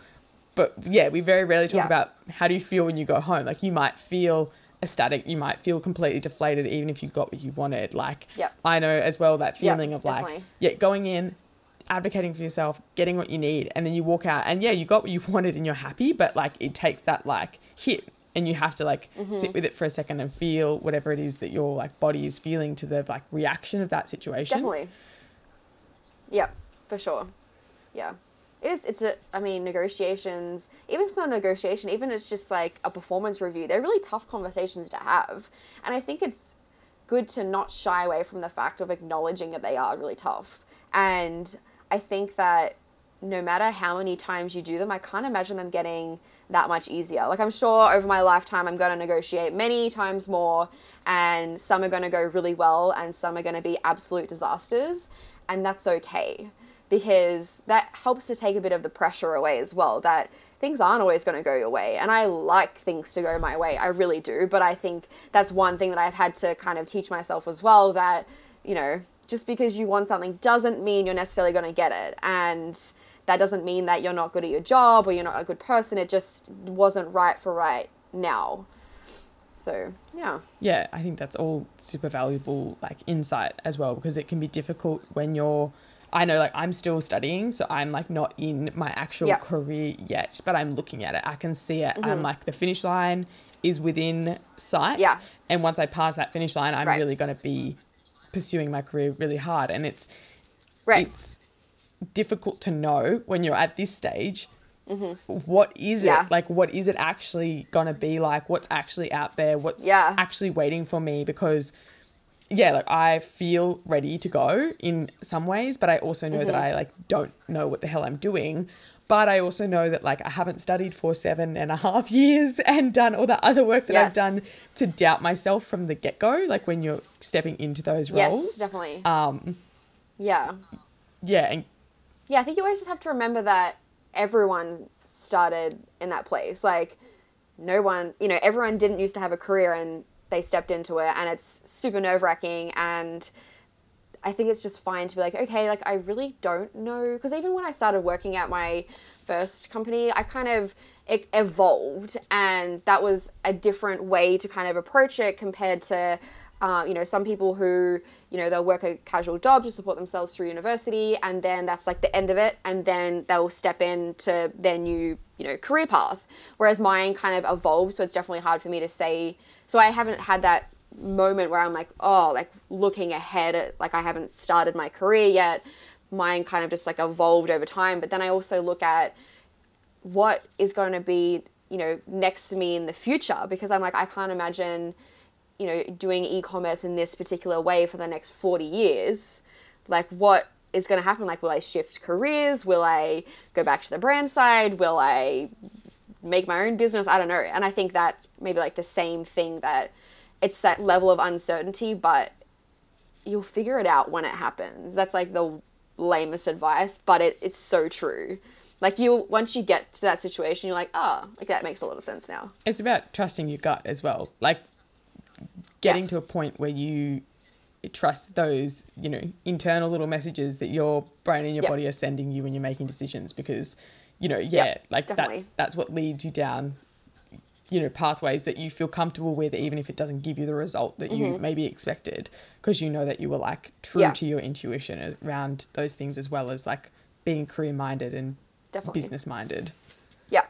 But yeah, we very rarely talk yeah. about how do you feel when you go home. Like, you might feel ecstatic. You might feel completely deflated even if you got what you wanted. Like yep. I know as well that feeling yep, of like definitely. yeah, going in, advocating for yourself, getting what you need, and then you walk out and yeah, you got what you wanted and you're happy, but like it takes that like hit and you have to like mm-hmm. sit with it for a second and feel whatever it is that your like body is feeling to the like reaction of that situation. Definitely. Yeah, for sure. Yeah it is it's a i mean negotiations even if it's not a negotiation even if it's just like a performance review they're really tough conversations to have. And i think it's good to not shy away from the fact of acknowledging that they are really tough. And i think that no matter how many times you do them i can't imagine them getting that much easier. Like i'm sure over my lifetime i'm going to negotiate many times more and some are going to go really well and some are going to be absolute disasters and that's okay because that helps to take a bit of the pressure away as well that things aren't always going to go your way and i like things to go my way i really do but i think that's one thing that i've had to kind of teach myself as well that you know just because you want something doesn't mean you're necessarily going to get it and that doesn't mean that you're not good at your job or you're not a good person it just wasn't right for right now. So yeah. Yeah i think that's all super valuable like insight as well because it can be difficult when you're I know like I'm still studying, so I'm like not in my actual yep. career yet, but I'm looking at it. I can see it. Mm-hmm. like the finish line is within sight. Yeah. And once I pass that finish line, I'm right. really going to be pursuing my career really hard. And it's right. it's difficult to know when you're at this stage. Mm-hmm. What is yeah. it like? What is it actually gonna be like? What's actually out there? What's yeah. actually waiting for me? Because yeah, like I feel ready to go in some ways, but I also know mm-hmm. that I like don't know what the hell I'm doing. But I also know that like I haven't studied for seven and a half years and done all the other work that yes. I've done to doubt myself from the get go. Like when you're stepping into those roles. Yes, definitely. Um, yeah. Yeah, and yeah, I think you always just have to remember that everyone started in that place. Like no one, you know, everyone didn't used to have a career and they stepped into it and it's super nerve wracking and I think it's just fine to be like, okay, like I really don't know. Because even when I started working at my first company, I kind of it evolved and that was a different way to kind of approach it compared to, uh, you know, some people who, you know, they'll work a casual job to support themselves through university and then that's like the end of it. And then they'll step into their new, you know, career path. Whereas mine kind of evolved. So it's definitely hard for me to say, so I haven't had that moment where I'm like, oh, like looking ahead at, like I haven't started my career yet. Mine kind of just like evolved over time. But then I also look at what is going to be, you know, next to me in the future because I'm like, I can't imagine, you know, doing e commerce in this particular way for the next 40 years. Like, what is going to happen? Like, will I shift careers? Will I go back to the brand side? Will I make my own business. I don't know. And I think that's maybe like the same thing that it's that level of uncertainty, but you'll figure it out when it happens. That's like the lamest advice, but it, it's so true. Like you, once you get to that situation, you're like, oh, like that makes a lot of sense now. It's about trusting your gut as well. Like getting yes. to a point where you trust those, you know, internal little messages that your brain and your yep. body are sending you when you're making decisions because you know, yeah, yep, like definitely. that's that's what leads you down, you know, pathways that you feel comfortable with, even if it doesn't give you the result that you mm-hmm. maybe expected, because you know that you were like true yeah. to your intuition around those things as well as like being career minded and definitely. business minded. Yeah,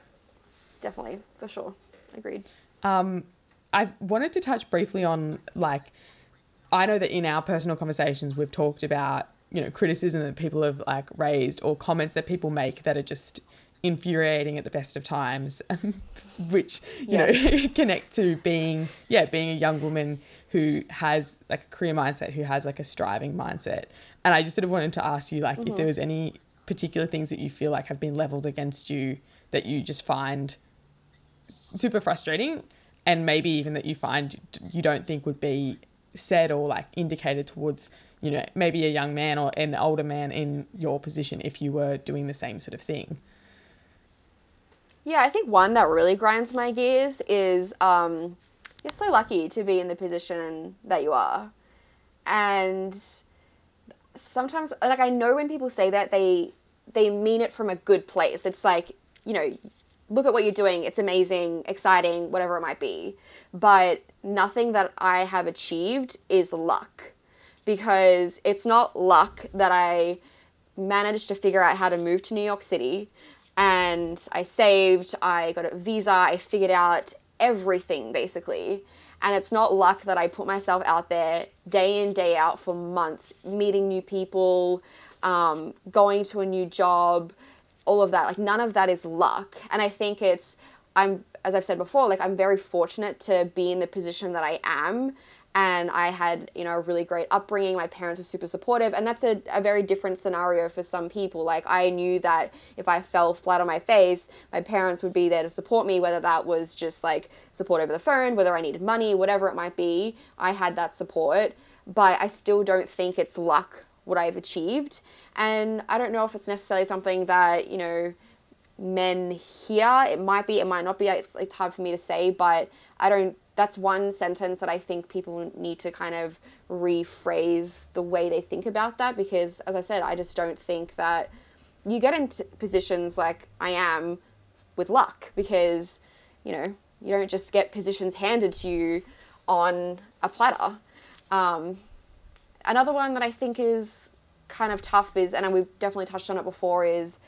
definitely for sure, agreed. Um, I wanted to touch briefly on like, I know that in our personal conversations we've talked about you know criticism that people have like raised or comments that people make that are just infuriating at the best of times, which you yes. know connect to being yeah being a young woman who has like a career mindset, who has like a striving mindset. And I just sort of wanted to ask you like mm-hmm. if there was any particular things that you feel like have been leveled against you that you just find super frustrating and maybe even that you find you don't think would be said or like indicated towards you know maybe a young man or an older man in your position if you were doing the same sort of thing yeah i think one that really grinds my gears is um, you're so lucky to be in the position that you are. And sometimes like i know when people say that they they mean it from a good place. It's like you know look at what you're doing. It's amazing exciting whatever it might be. But nothing that I have achieved is luck because it's not luck that I managed to figure out how to move to New York City and I saved, I got a visa, I figured out everything basically. And it's not luck that I put myself out there day in, day out for months, meeting new people, um, going to a new job, all of that. Like, none of that is luck. And I think it's, I'm as I've said before, like I'm very fortunate to be in the position that I am. And I had, you know, a really great upbringing. My parents were super supportive. And that's a, a very different scenario for some people. Like, I knew that if I fell flat on my face, my parents would be there to support me, whether that was just like support over the phone, whether I needed money, whatever it might be. I had that support. But I still don't think it's luck what I've achieved. And I don't know if it's necessarily something that, you know, men here. It might be, it might not be. It's, it's hard for me to say, but I don't. That's one sentence that I think people need to kind of rephrase the way they think about that because, as I said, I just don't think that you get into positions like I am with luck because, you know, you don't just get positions handed to you on a platter. Um, another one that I think is kind of tough is, and we've definitely touched on it before, is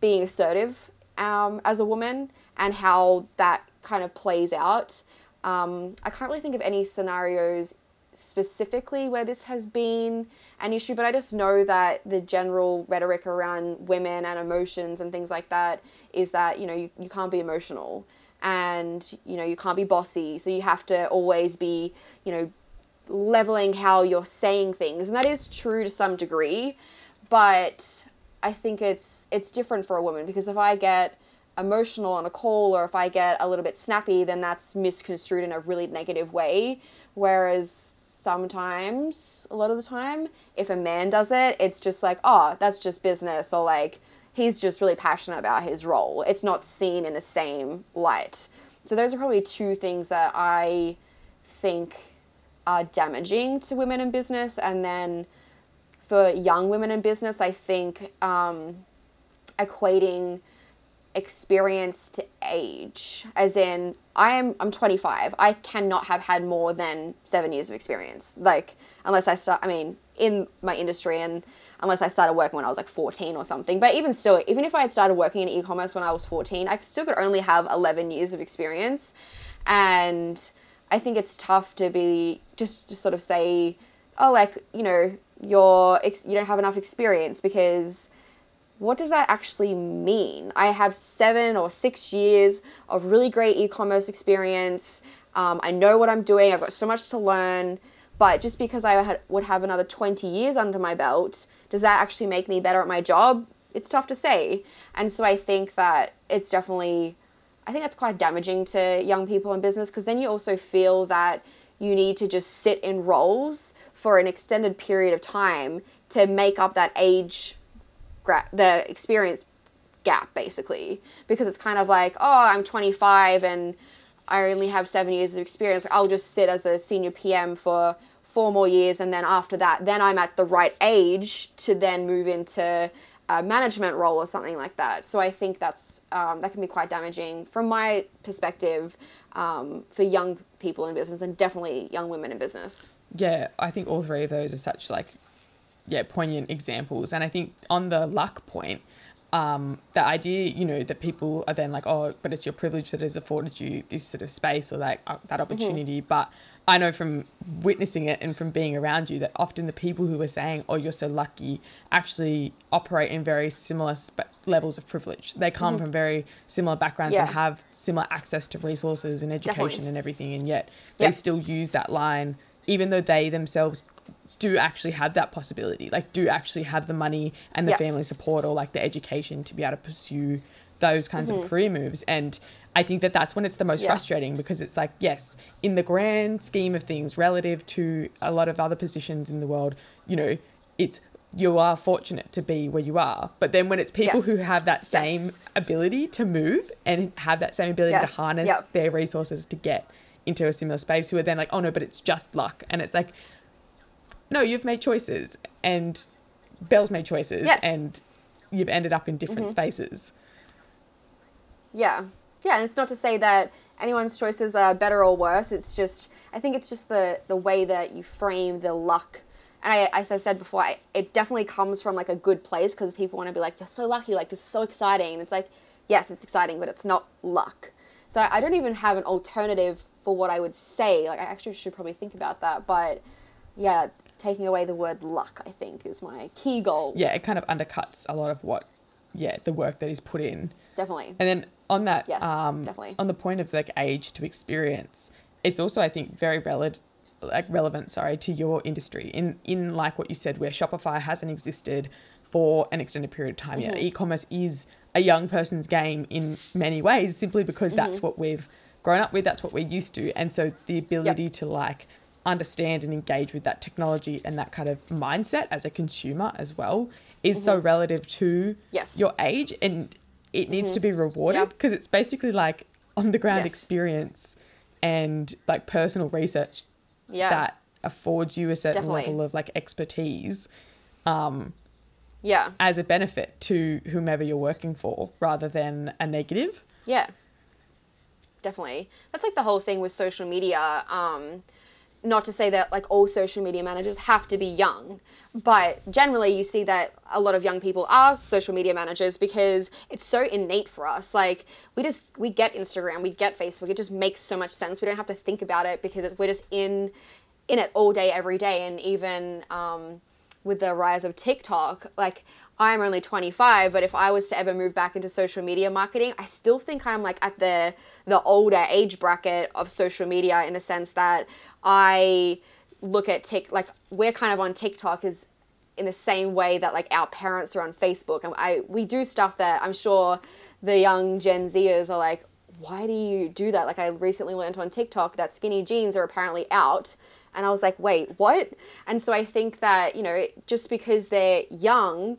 being assertive um, as a woman and how that kind of plays out. Um, I can't really think of any scenarios specifically where this has been an issue, but I just know that the general rhetoric around women and emotions and things like that is that, you know, you, you can't be emotional and, you know, you can't be bossy. So you have to always be, you know, leveling how you're saying things. And that is true to some degree, but I think it's it's different for a woman because if I get emotional on a call or if I get a little bit snappy, then that's misconstrued in a really negative way. Whereas sometimes, a lot of the time, if a man does it, it's just like, oh, that's just business or like he's just really passionate about his role. It's not seen in the same light. So those are probably two things that I think are damaging to women in business and then for young women in business, I think um, equating experience to age, as in I am I'm 25. I cannot have had more than seven years of experience, like unless I start. I mean, in my industry and unless I started working when I was like 14 or something. But even still, even if I had started working in e-commerce when I was 14, I still could only have 11 years of experience, and I think it's tough to be just just sort of say, oh, like you know, you're you don't have enough experience because what does that actually mean? I have seven or six years of really great e-commerce experience. Um, I know what I'm doing. I've got so much to learn. But just because I had, would have another 20 years under my belt, does that actually make me better at my job? It's tough to say. And so I think that it's definitely, I think that's quite damaging to young people in business because then you also feel that you need to just sit in roles for an extended period of time to make up that age gra- the experience gap basically. Because it's kind of like oh i'm 25 and i only have seven years of experience. I'll just sit as a senior pm for four more years and then after that then i'm at the right age to then move into a management role or something like that. So i think that's um, that can be quite damaging from my perspective um, for young people in business and definitely young women in business. Yeah, I think all three of those are such like, yeah, poignant examples. And I think on the luck point, um, the idea, you know, that people are then like, oh, but it's your privilege that has afforded you this sort of space or that uh, that mm-hmm. opportunity. Mm-hmm. But I know from witnessing it and from being around you that often the people who are saying, "Oh, you're so lucky," actually operate in very similar levels of privilege. They come mm-hmm. from very similar backgrounds yeah. and have similar access to resources and education Definitely. and everything, and yet yep. they still use that line, even though they themselves do actually have that possibility, like do actually have the money and the yep. family support or like the education to be able to pursue those kinds mm-hmm. of career moves and I think that that's when it's the most yeah. frustrating because it's like, yes, in the grand scheme of things, relative to a lot of other positions in the world, you know, it's you are fortunate to be where you are. But then when it's people yes. who have that same yes. ability to move and have that same ability yes. to harness yep. their resources to get into a similar space, who are then like, oh no, but it's just luck. And it's like, no, you've made choices and Belle's made choices and you've ended up in different mm-hmm. spaces. Yeah. Yeah, and it's not to say that anyone's choices are better or worse. It's just I think it's just the the way that you frame the luck. And I, as I said before, I, it definitely comes from like a good place because people want to be like, "You're so lucky! Like this is so exciting." And it's like, yes, it's exciting, but it's not luck. So I don't even have an alternative for what I would say. Like I actually should probably think about that. But yeah, taking away the word luck, I think, is my key goal. Yeah, it kind of undercuts a lot of what, yeah, the work that is put in. Definitely. And then on that, yes, um, definitely. on the point of like age to experience, it's also I think very relevant, like relevant, sorry, to your industry. In in like what you said, where Shopify hasn't existed for an extended period of time mm-hmm. yet. E-commerce is a young person's game in many ways, simply because mm-hmm. that's what we've grown up with, that's what we're used to, and so the ability yep. to like understand and engage with that technology and that kind of mindset as a consumer as well is mm-hmm. so relative to yes. your age and it needs mm-hmm. to be rewarded because it's basically like on the ground yes. experience and like personal research yeah. that affords you a certain Definitely. level of like expertise um yeah as a benefit to whomever you're working for rather than a negative yeah definitely that's like the whole thing with social media um not to say that like all social media managers have to be young but generally you see that a lot of young people are social media managers because it's so innate for us. Like we just we get instagram we get facebook it just makes so much sense. We don't have to think about it because we're just in in it all day every day. And even um, with the rise of tiktok like i'm only 25 but if i was to ever move back into social media marketing i still think i'm like at the the older age bracket of social media in the sense that i look at Tik like we're kind of on TikTok is in the same way that like our parents are on Facebook. And I we do stuff that I'm sure the young Gen Zers are like why do you do that? Like I recently learned on TikTok that skinny jeans are apparently out. And I was like wait what? And so I think that you know just because they're young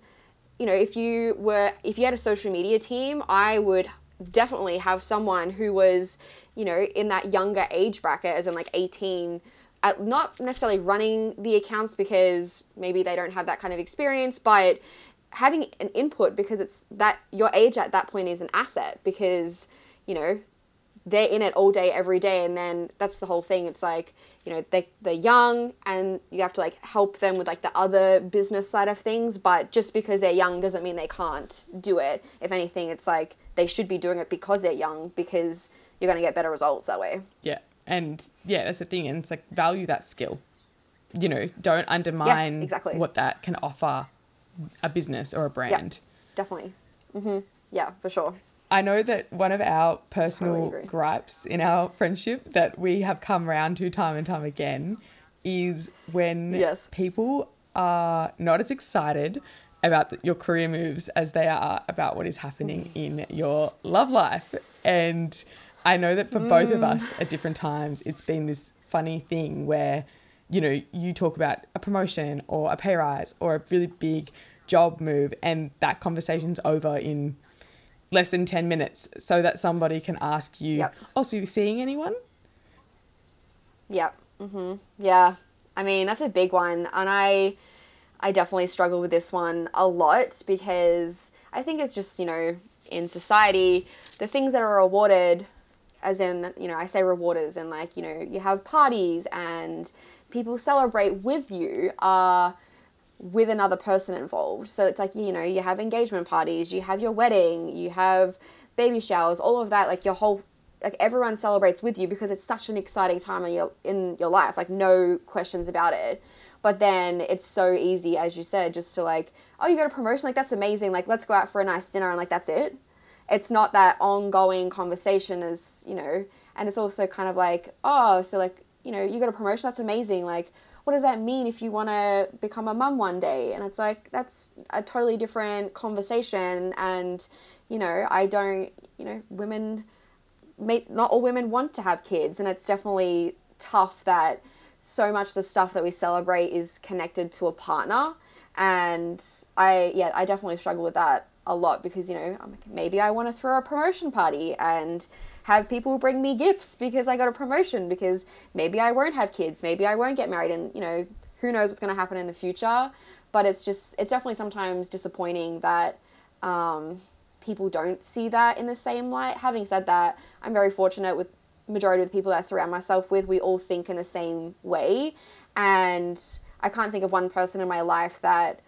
you know if you were if you had a social media team I would definitely have someone who was you know in that younger age bracket as in like 18 at not necessarily running the accounts because maybe they don't have that kind of experience, but having an input because it's that your age at that point is an asset because you know they're in it all day every day and then that's the whole thing. It's like you know they, they're young and you have to like help them with like the other business side of things but just because they're young doesn't mean they can't do it. If anything it's like they should be doing it because they're young because you're going to get better results that way yeah and yeah, that's the thing. And it's like value that skill. You know, don't undermine yes, exactly. what that can offer a business or a brand. Yeah, definitely. Mm-hmm. Yeah, for sure. I know that one of our personal gripes in our friendship that we have come around to time and time again is when yes. people are not as excited about your career moves as they are about what is happening in your love life. And I know that for mm. both of mm. us at different times, it's been this funny thing where, you know, you talk about a promotion or a pay rise or a really big job move, and that conversation's over in less than 10 minutes so that somebody can ask you, yep. Oh, so you're seeing anyone? Yep. Mm-hmm. Yeah. I mean, that's a big one. And I, I definitely struggle with this one a lot because I think it's just, you know, in society, the things that are awarded as in you know i say rewarders and like you know you have parties and people celebrate with you are with another person involved. So it's like you know you have engagement parties you have your wedding you have baby showers all of that like your whole like everyone celebrates with you because it's such an exciting time in your in your life like no questions about it. But then it's so easy as you said just to like oh you got a promotion? Like that's amazing. Like let's go out for a nice dinner and like that's it it's not that ongoing conversation as you know and it's also kind of like oh so like you know you got a promotion that's amazing like what does that mean if you want to become a mum one day? And it's like, that's a totally different conversation. And, you know, I don't, you know, women, not all women want to have kids. And it's definitely tough that so much the stuff that we celebrate is connected to a partner. And I, yeah, I definitely struggle with that a lot because, you know, maybe I want to throw a promotion party and have people bring me gifts because I got a promotion because maybe I won't have kids, maybe I won't get married, and you know, who knows what's going to happen in the future. But it's just, it's definitely sometimes disappointing that um, people don't see that in the same light. Having said that, I'm very fortunate with majority of the people that I surround myself with. We all think in the same way, and I can't think of one person in my life that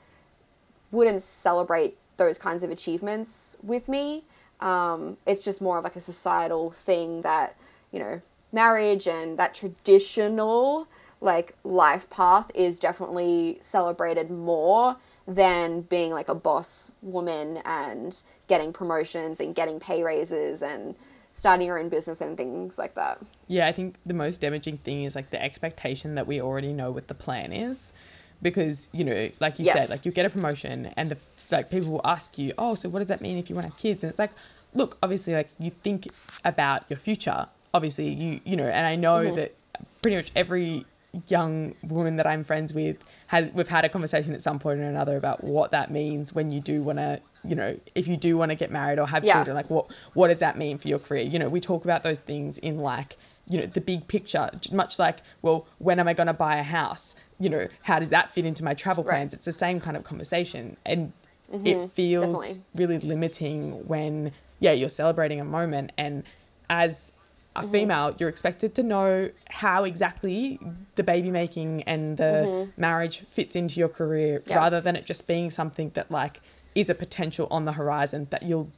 wouldn't celebrate those kinds of achievements with me. Um, it's just more of like a societal thing that, you know, marriage and that traditional like life path is definitely celebrated more than being like a boss woman and getting promotions and getting pay raises and starting your own business and things like that. Yeah, I think the most damaging thing is like the expectation that we already know what the plan is. Because, you know, like you yes. said, like you get a promotion and the like people will ask you, Oh, so what does that mean if you want to have kids? And it's like, look, obviously, like you think about your future. Obviously, you you know, and I know mm-hmm. that pretty much every young woman that I'm friends with has we've had a conversation at some point or another about what that means when you do want to, you know, if you do want to get married or have yeah. children, like what what does that mean for your career? You know, we talk about those things in like you know the big picture, much like well, when am I going to buy a house? You know, how does that fit into my travel plans? Right. It's the same kind of conversation, and mm-hmm. it feels Definitely. really limiting when yeah, you're celebrating a moment. And as a mm-hmm. female, you're expected to know how exactly the baby making and the mm-hmm. marriage fits into your career yeah. rather than it just being something that like is a potential on the horizon that you'll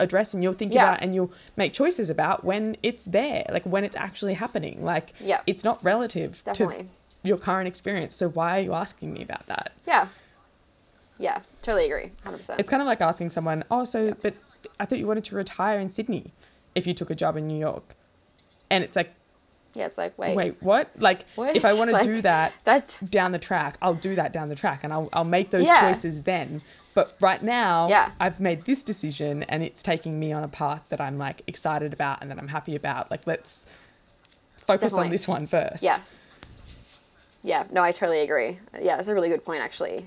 address and you'll think yeah. about and you'll make choices about when it's there, like when it's actually happening. Like yeah. it's not relative Definitely. to your current experience. So why are you asking me about that? Yeah. Yeah, totally agree. 100%. It's kind of like asking someone, "Oh, so yeah. but I thought you wanted to retire in Sydney if you took a job in New York. And it's like, yeah, it's like, wait. Wait, what? Like, what? if I want to like, do that that's... down the track, I'll do that down the track and I'll, I'll make those yeah. choices then. But right now, yeah. I've made this decision and it's taking me on a path that I'm like excited about and that I'm happy about. Like, let's focus Definitely. on this one first. Yes. Yeah, no, I totally agree. Yeah, that's a really good point, actually.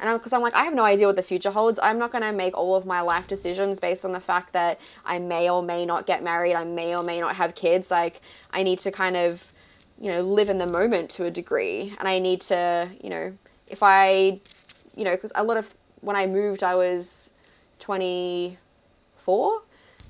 And because I'm, I'm like, I have no idea what the future holds. I'm not going to make all of my life decisions based on the fact that I may or may not get married. I may or may not have kids. Like, I need to kind of, you know, live in the moment to a degree. And I need to, you know, if I, you know, because a lot of, when I moved, I was 24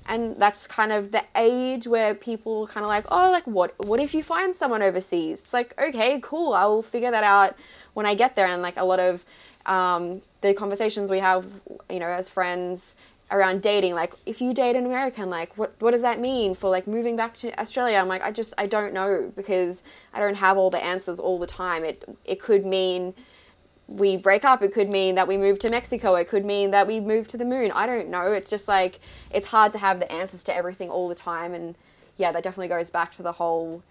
and that's kind of the age where people kind of like oh like what what if you find someone overseas it's like okay cool i will figure that out when i get there and like a lot of um, the conversations we have, you know, as friends around dating, like if you date an American, like what what does that mean for like moving back to Australia? I'm like, I just I don't know because I don't have all the answers all the time. It it could mean we break up. It could mean that we move to Mexico. It could mean that we move to the moon. I don't know. It's just like it's hard to have the answers to everything all the time. And yeah, that definitely goes back to the whole.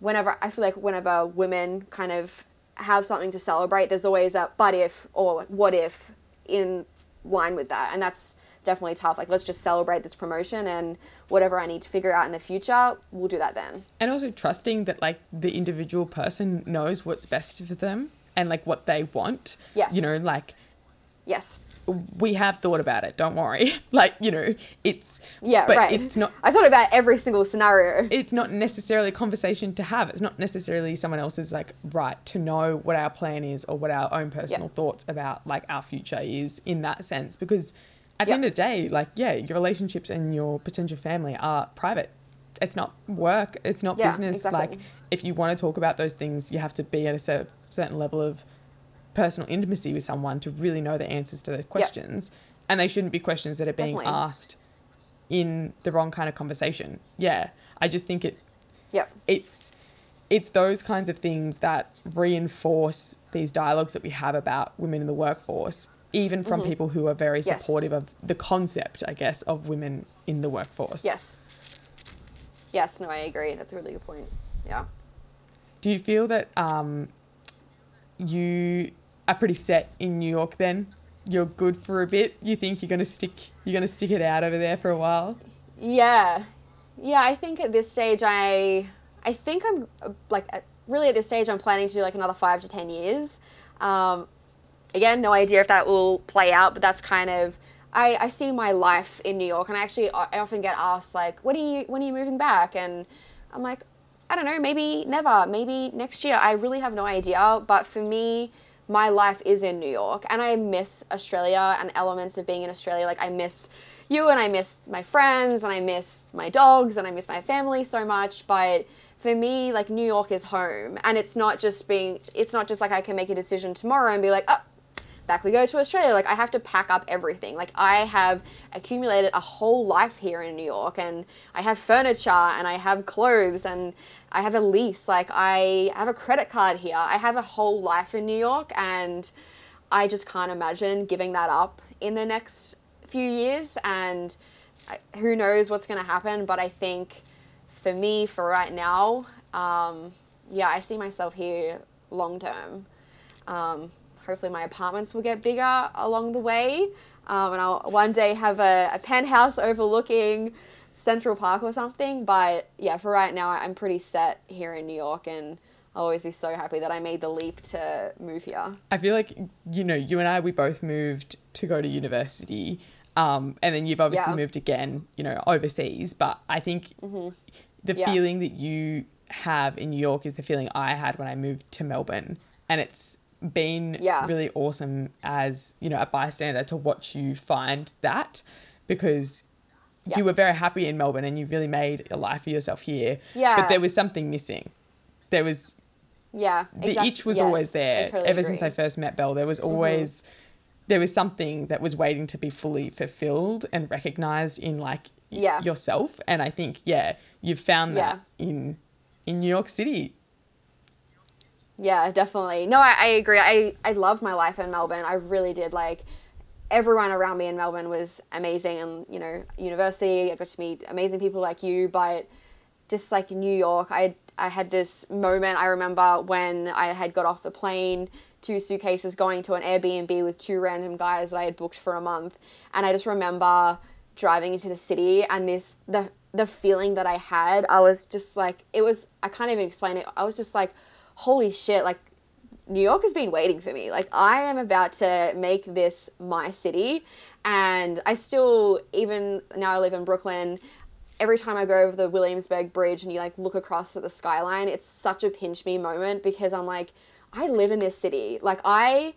Whenever I feel like whenever women kind of have something to celebrate, there's always a but if or what if in line with that. And that's definitely tough. Like, let's just celebrate this promotion and whatever I need to figure out in the future, we'll do that then. And also trusting that, like, the individual person knows what's best for them and, like, what they want. Yes. You know, like, yes we have thought about it. Don't worry. Like you know, it's yeah, but right. It's not. I thought about every single scenario. It's not necessarily a conversation to have. It's not necessarily someone else's like right to know what our plan is or what our own personal yep. thoughts about like our future is in that sense. Because at yep. the end of the day, like yeah, your relationships and your potential family are private. It's not work. It's not yeah, business. Exactly. Like if you want to talk about those things, you have to be at a certain level of personal intimacy with someone to really know the answers to the questions. Yep. And they shouldn't be questions that are being Definitely. asked in the wrong kind of conversation. Yeah. I just think it Yep. It's it's those kinds of things that reinforce these dialogues that we have about women in the workforce, even from mm-hmm. people who are very yes. supportive of the concept, I guess, of women in the workforce. Yes. Yes, no, I agree. That's a really good point. Yeah. Do you feel that um, you are pretty set in New York then? You're good for a bit. You think you're gonna stick you're gonna stick it out over there for a while? Yeah, yeah. I think at this stage, I I think I'm like really at this stage, I'm planning to do like another five to ten years. Um, again, no idea if that will play out, but that's kind of I, I see my life in New York, and I actually I often get asked like, "When are you when are you moving back?" And I'm like, I don't know, maybe never, maybe next year. I really have no idea. But for me, my life is in New York, and I miss Australia and elements of being in Australia. Like I miss you, and I miss my friends, and I miss my dogs, and I miss my family so much. But for me, like New York is home, and it's not just being. It's not just like I can make a decision tomorrow and be like, oh back we go to Australia. Like I have to pack up everything. Like I have accumulated a whole life here in New York and I have furniture and I have clothes and I have a lease. Like I have a credit card here. I have a whole life in New York and I just can't imagine giving that up in the next few years and who knows what's going to happen, but I think for me for right now, um, yeah, I see myself here long term. Um, hopefully my apartments will get bigger along the way. Um, and I'll one day have a, a penthouse overlooking Central Park or something. But yeah, for right now, I'm pretty set here in New York and I'll always be so happy that I made the leap to move here. I feel like, you know, you and I, we both moved to go to university. Um, and then you've obviously yeah. moved again, you know, overseas. But I think mm-hmm. the yeah. feeling that you have in New York is the feeling I had when I moved to Melbourne. And it's been yeah. really awesome as you know a bystander to watch you find that because yeah. you were very happy in Melbourne and you really made a life for yourself here. Yeah. But there was something missing. There was Yeah. The exactly. itch was yes, always there. Totally Ever agree. since I first met Belle, there was mm-hmm. always mm-hmm. there was something that was waiting to be fully fulfilled and recognized in like yeah. yourself. And I think, yeah, you've found that yeah. in in New York City. Yeah, definitely. No, I, I agree. I, I love my life in Melbourne. I really did. Like, everyone around me in Melbourne was amazing. And, you know, university, I got to meet amazing people like you. But just like New York, I, I had this moment I remember when I had got off the plane, two suitcases going to an Airbnb with two random guys that I had booked for a month. And I just remember driving into the city and this, the, the feeling that I had, I was just like, it was, I can't even explain it. I was just like, holy shit, like New York has been waiting for me. Like I am about to make this my city. And I still, even now I live in Brooklyn, every time I go over the Williamsburg Bridge and you like look across at the skyline, it's such a pinch me moment because I'm like, I live in this city. Like I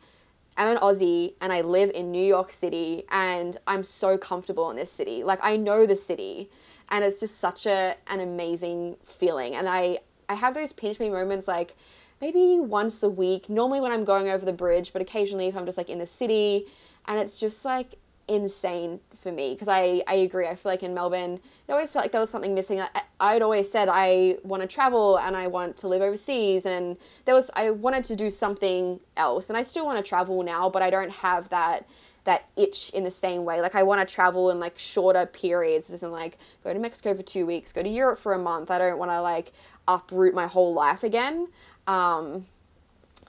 am an Aussie and I live in New York City and I'm so comfortable in this city. Like I know the city and it's just such a an amazing feeling. And I I have those pinch me moments like maybe once a week, normally when I'm going over the bridge, but occasionally if I'm just like in the city and it's just like insane for me because I, I agree. I feel like in Melbourne, it always felt like there was something missing. I, I'd always said I want to travel and I want to live overseas, and there was I wanted to do something else, and I still want to travel now, but I don't have that that itch in the same way. Like I want to travel in like shorter periods, in like go to Mexico for two weeks, go to Europe for a month. I don't want to like uproot my whole life again. Um,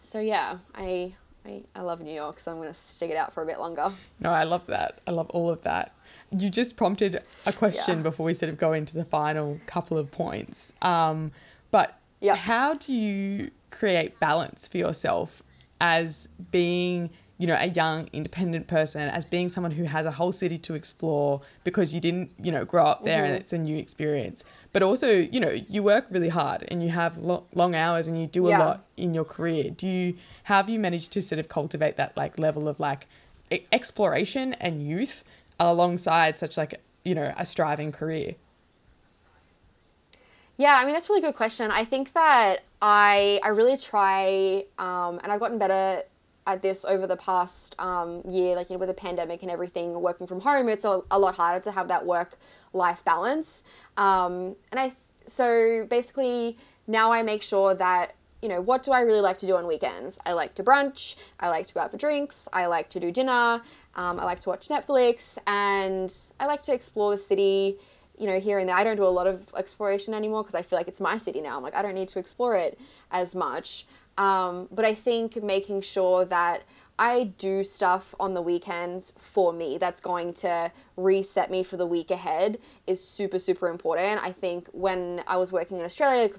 so yeah, I, I I love New York, so I'm gonna stick it out for a bit longer. No, I love that. I love all of that. You just prompted a question yeah. before we sort of go into the final couple of points. Um, but yeah. how do you create balance for yourself as being you know, a young independent person as being someone who has a whole city to explore because you didn't, you know, grow up there mm-hmm. and it's a new experience. But also, you know, you work really hard and you have lo- long hours and you do a yeah. lot in your career. Do you, how have you managed to sort of cultivate that like level of like e- exploration and youth alongside such like, you know, a striving career? Yeah, I mean that's a really good question. I think that I I really try, um, and I've gotten better at this over the past um, year, like you know, with the pandemic and everything, working from home, it's a, a lot harder to have that work life balance. Um, and I, so basically, now I make sure that you know what do I really like to do on weekends? I like to brunch. I like to go out for drinks. I like to do dinner. Um, I like to watch Netflix, and I like to explore the city. You know, here and there. I don't do a lot of exploration anymore because I feel like it's my city now. I'm like I don't need to explore it as much. Um, but I think making sure that I do stuff on the weekends for me that's going to reset me for the week ahead is super, super important. I think when I was working in Australia,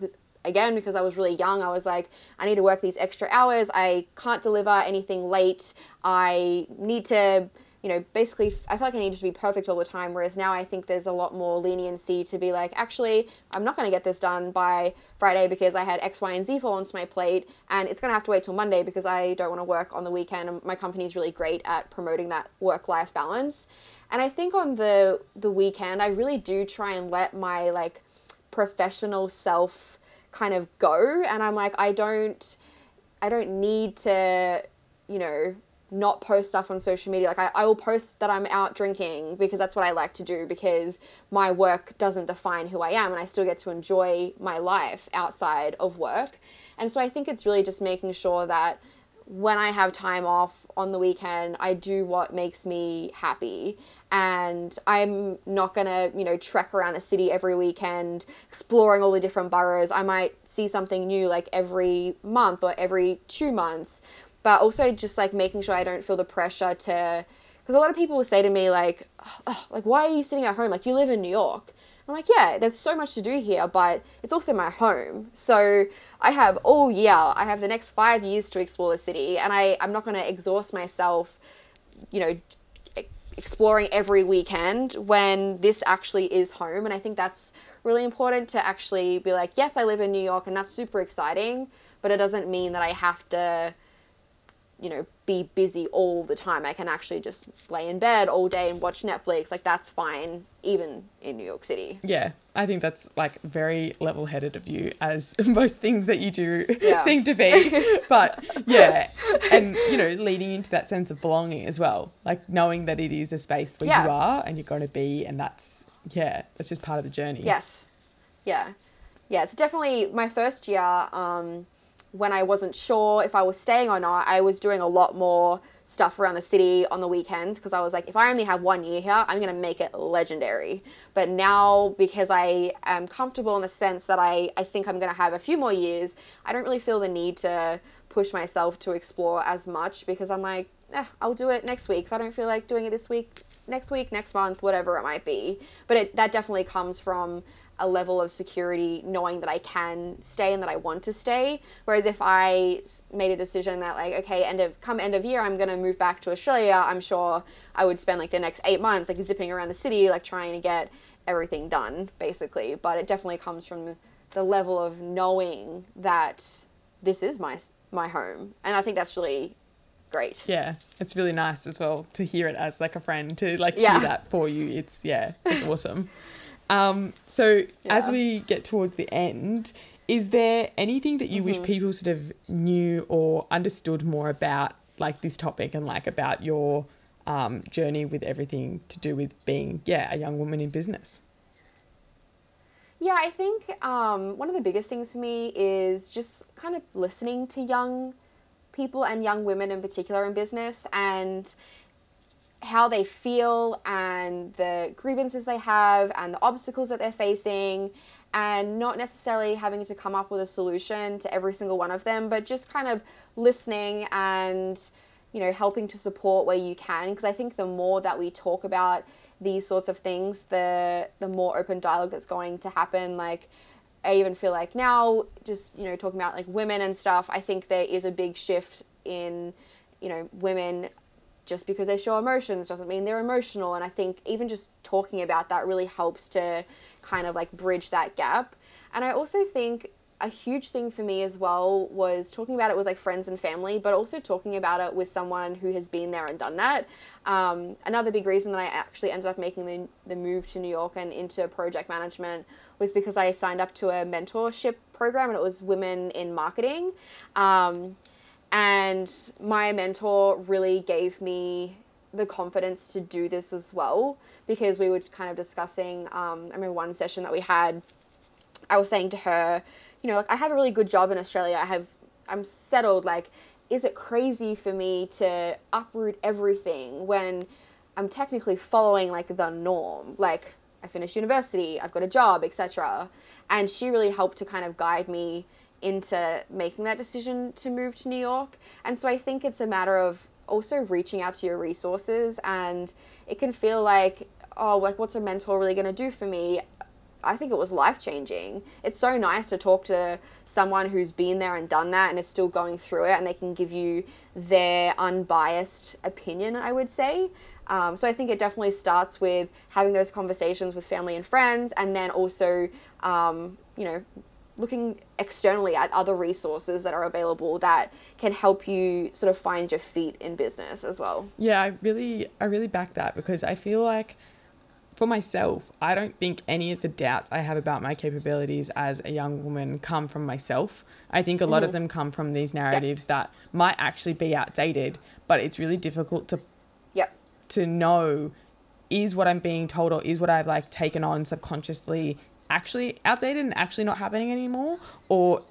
again, because I was really young, I was like, I need to work these extra hours. I can't deliver anything late. I need to you know, basically, I feel like I need to be perfect all the time. Whereas now I think there's a lot more leniency to be like, actually, I'm not going to get this done by Friday because I had X, Y, and Z fall onto my plate, and it's going to have to wait till Monday because I don't want to work on the weekend. And my company is really great at promoting that work-life balance. And I think on the the weekend, I really do try and let my like professional self kind of go, and I'm like, I don't, I don't need to, you know not post stuff on social media. Like I, I will post that I'm out drinking because that's what I like to do because my work doesn't define who I am and I still get to enjoy my life outside of work. And so I think it's really just making sure that when I have time off on the weekend, I do what makes me happy. And I'm not gonna, you know, trek around the city every weekend, exploring all the different boroughs. I might see something new like every month or every two months but also just like making sure I don't feel the pressure to because a lot of people will say to me like oh, oh, like why are you sitting at home? Like you live in New York. I'm like yeah there's so much to do here but it's also my home. So I have all year I have the next five years to explore the city and I I'm not going to exhaust myself you know exploring every weekend when this actually is home and I think that's really important to actually be like yes I live in New York and that's super exciting but it doesn't mean that I have to you know, be busy all the time. I can actually just lay in bed all day and watch Netflix. Like that's fine, even in New York City. Yeah, I think that's like very level-headed of you, as most things that you do yeah. seem to be. But yeah, and you know, leading into that sense of belonging as well, like knowing that it is a space where yeah. you are and you're going to be, and that's yeah, that's just part of the journey. Yes, yeah, yeah. It's definitely my first year. Um, when I wasn't sure if I was staying or not, I was doing a lot more stuff around the city on the weekends because I was like, if I only have one year here, I'm going to make it legendary. But now, because I am comfortable in the sense that I, I think I'm going to have a few more years, I don't really feel the need to push myself to explore as much because I'm like, eh, I'll do it next week. If I don't feel like doing it this week, next week, next month, whatever it might be. But it, that definitely comes from a level of security knowing that I can stay and that I want to stay. Whereas if I made a decision that like, okay, end of come end of year, I'm gonna move back to Australia, I'm sure I would spend like the next eight months like zipping around the city, like trying to get everything done, basically. But it definitely comes from the level of knowing that this is my my home, and I think that's really great. Yeah, it's really nice as well to hear it as like a friend to like yeah. hear that for you. It's yeah, it's awesome. Um, so yeah. as we get towards the end, is there anything that you mm-hmm. wish people sort of knew or understood more about like this topic and like about your um, journey with everything to do with being yeah a young woman in business? Yeah, I think um, one of the biggest things for me is just kind of listening to young people and young women in particular in business and how they feel and the grievances they have and the obstacles that they're facing and not necessarily having to come up with a solution to every single one of them but just kind of listening and you know helping to support where you can. Because i think the more that we talk about these sorts of things the the more open dialogue that's going to happen. Like i even feel like now just you know talking about like women and stuff i think there is a big shift in you know women just because they show emotions doesn't mean they're emotional. And I think even just talking about that really helps to kind of like bridge that gap. And I also think a huge thing for me as well was talking about it with like friends and family, but also talking about it with someone who has been there and done that. Um, another big reason that I actually ended up making the, the move to New York and into project management was because I signed up to a mentorship program and it was women in marketing. Um, and my mentor really gave me the confidence to do this as well because we were kind of discussing. Um, I remember one session that we had, I was saying to her, you know, like I have a really good job in Australia. I have, I'm settled. Like, is it crazy for me to uproot everything when I'm technically following like the norm? Like, I finished university, I've got a job, etc. And she really helped to kind of guide me into making that decision to move to New York. And so I think it's a matter of also reaching out to your resources and it can feel like oh like what's a mentor really going to do for me I think it was life changing. It's so nice to talk to someone who's been there and done that and is still going through it, and they can give you their unbiased opinion, I would say. Um, so I think it definitely starts with having those conversations with family and friends, and then also, um, you know, looking externally at other resources that are available that can help you sort of find your feet in business as well. Yeah, I really I really back that because I feel like for myself, I don't think any of the doubts I have about my capabilities as a young woman come from myself. I think a lot mm-hmm. of them come from these narratives yeah. that might actually be outdated, but it's really difficult to yep. to know is what I'm being told or is what I've like taken on subconsciously actually outdated and actually not happening anymore or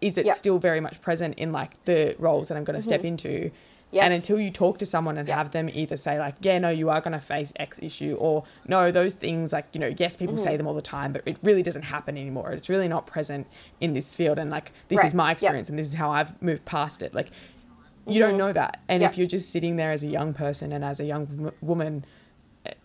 is it yep. still very much present in like the roles that I'm going to mm-hmm. step into Yes. And until you talk to someone and yep. have them either say like, yeah, no, you are going to face X issue, or no, those things like, you know, yes, people mm-hmm. say them all the time, but it really doesn't happen anymore. It's really not present in this field. And like, this right. is my experience yep. and this is how I've moved past it. Like, you mm-hmm. don't know that. And yep. if you're just sitting there as a young person and as a young w- woman,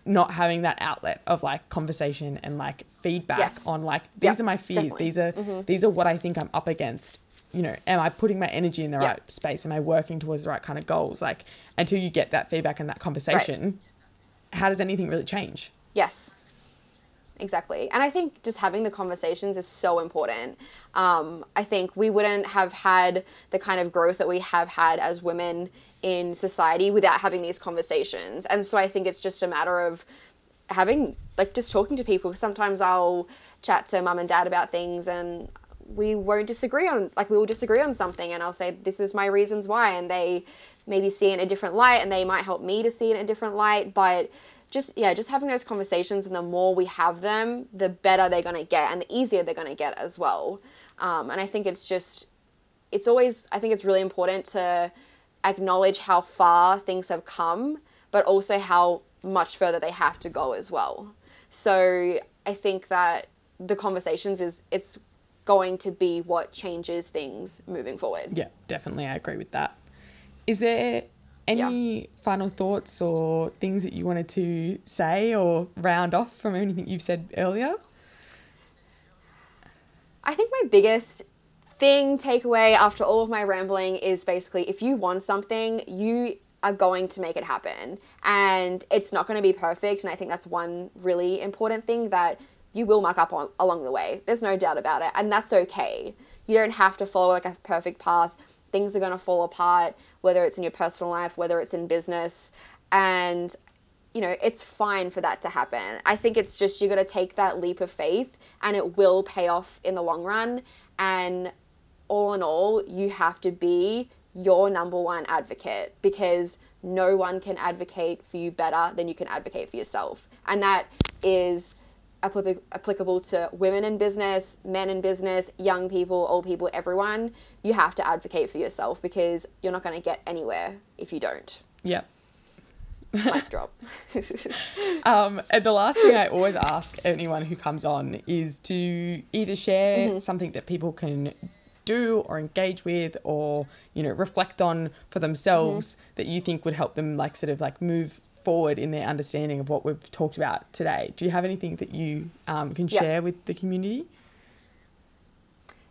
not having that outlet of like conversation and like feedback yes. on like these are my fears definitely. these are mm-hmm. these are what i think i'm up against you know, am I putting my energy in the yeah. right space? Am I working towards the right kind of goals? Like until you get that feedback and that conversation, right. how does anything really change? Yes. Exactly. And I think just having the conversations is so important. Um, I think we wouldn't have had the kind of growth that we have had as women in society without having these conversations. And so I think it's just a matter of having, like, just talking to people. Sometimes I'll chat to mum and dad about things and we won't disagree on like we will disagree on something and I'll say this is my reasons why and they maybe see in a different light and they might help me to see in a different light but just yeah just having those conversations and the more we have them the better they're going to get and the easier they're going to get as well um, and I think it's just it's always I think it's really important to acknowledge how far things have come but also how much further they have to go as well so I think that the conversations is it's going to be what changes things moving forward. Yeah, definitely. I agree with that. Is there any yeah. final thoughts or things that you wanted to say or round off from anything you've said earlier? I think my biggest thing takeaway after all of my rambling is basically if you want something, you are going to make it happen. And it's not going to be perfect. And I think that's one really important thing that you will muck up on, along the way. There's no doubt about it. And that's okay. You don't have to follow like a perfect path. Things are going to fall apart, whether it's in your personal life, whether it's in business. And, you know, it's fine for that to happen. I think it's just you got to take that leap of faith and it will pay off in the long run. And all in all, you have to be your number one advocate because no one can advocate for you better than you can advocate for yourself. And that is applicable to women in business, men in business, young people, old people, everyone. You have to advocate for yourself because you're not going to get anywhere if you don't. Yep. Mic drop. um, and the last thing I always ask anyone who comes on is to either share mm-hmm. something that people can do or engage with or you know reflect on for themselves mm-hmm. that you think would help them like sort of like move forward in their understanding of what we've talked about today. Do you have anything that you um, can share with the community?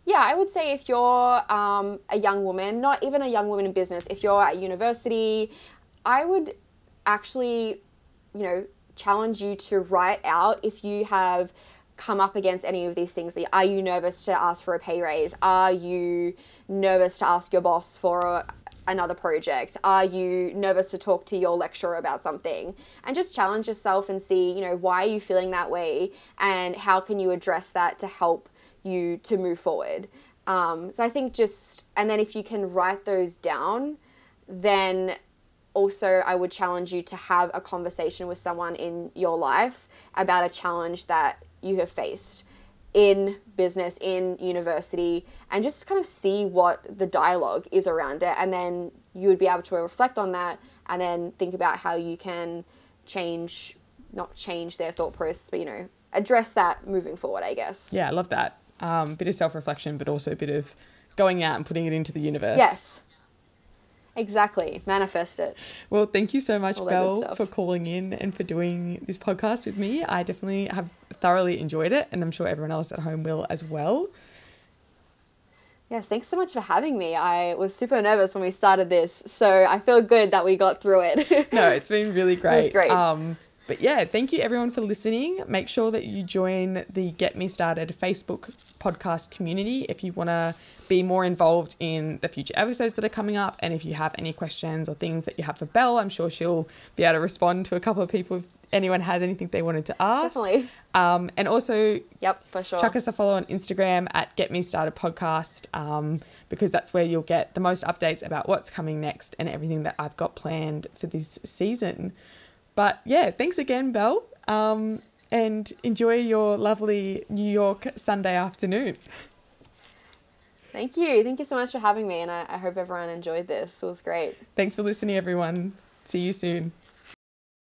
Yeah, I would say if you're um, a young woman, not even a young woman in business, if you're at university, I would actually, you know, challenge you to write out if you have come up against any of these things. Are you nervous to ask for a pay raise? Are you nervous to ask your boss for a, another project? Are you nervous to talk to your lecturer about something? And just challenge yourself and see, you know, why are you feeling that way and how can you address that to help you to move forward? Um, so I think just, and then if you can write those down, then also I would challenge you to have a conversation with someone in your life about a challenge that you have faced in business, in university, and just kind of see what the dialogue is around it. And then you would be able to reflect on that and then think about how you can change, not change their thought process, but, you know, address that moving forward, I guess. Yeah, I love that. um, bit of self reflection, but also a bit of going out and putting it into the universe. Yes. Exactly. Manifest it. Well, thank you so much, Belle, for calling in and for doing this podcast with me. I definitely have thoroughly enjoyed it, and I'm sure everyone else at home will as well. Yes, thanks so much for having me. I was super nervous when we started this, so I feel good that we got through it. no, it's been really great. It was great. Um, but yeah, thank you everyone for listening. Make sure that you join the Get Me Started Facebook podcast community if you want to be more involved in the future episodes that are coming up. And if you have any questions or things that you have for Belle, I'm sure she'll be able to respond to a couple of people if anyone has anything they wanted to ask. Definitely. Um, and also, yep, for sure. Chuck us a follow on Instagram at Get Me Started Podcast um, because that's where you'll get the most updates about what's coming next and everything that I've got planned for this season. But yeah, thanks again, Belle. Um, and enjoy your lovely New York Sunday afternoon. Thank you. Thank you so much for having me. And I, I hope everyone enjoyed this. It was great. Thanks for listening, everyone. See you soon.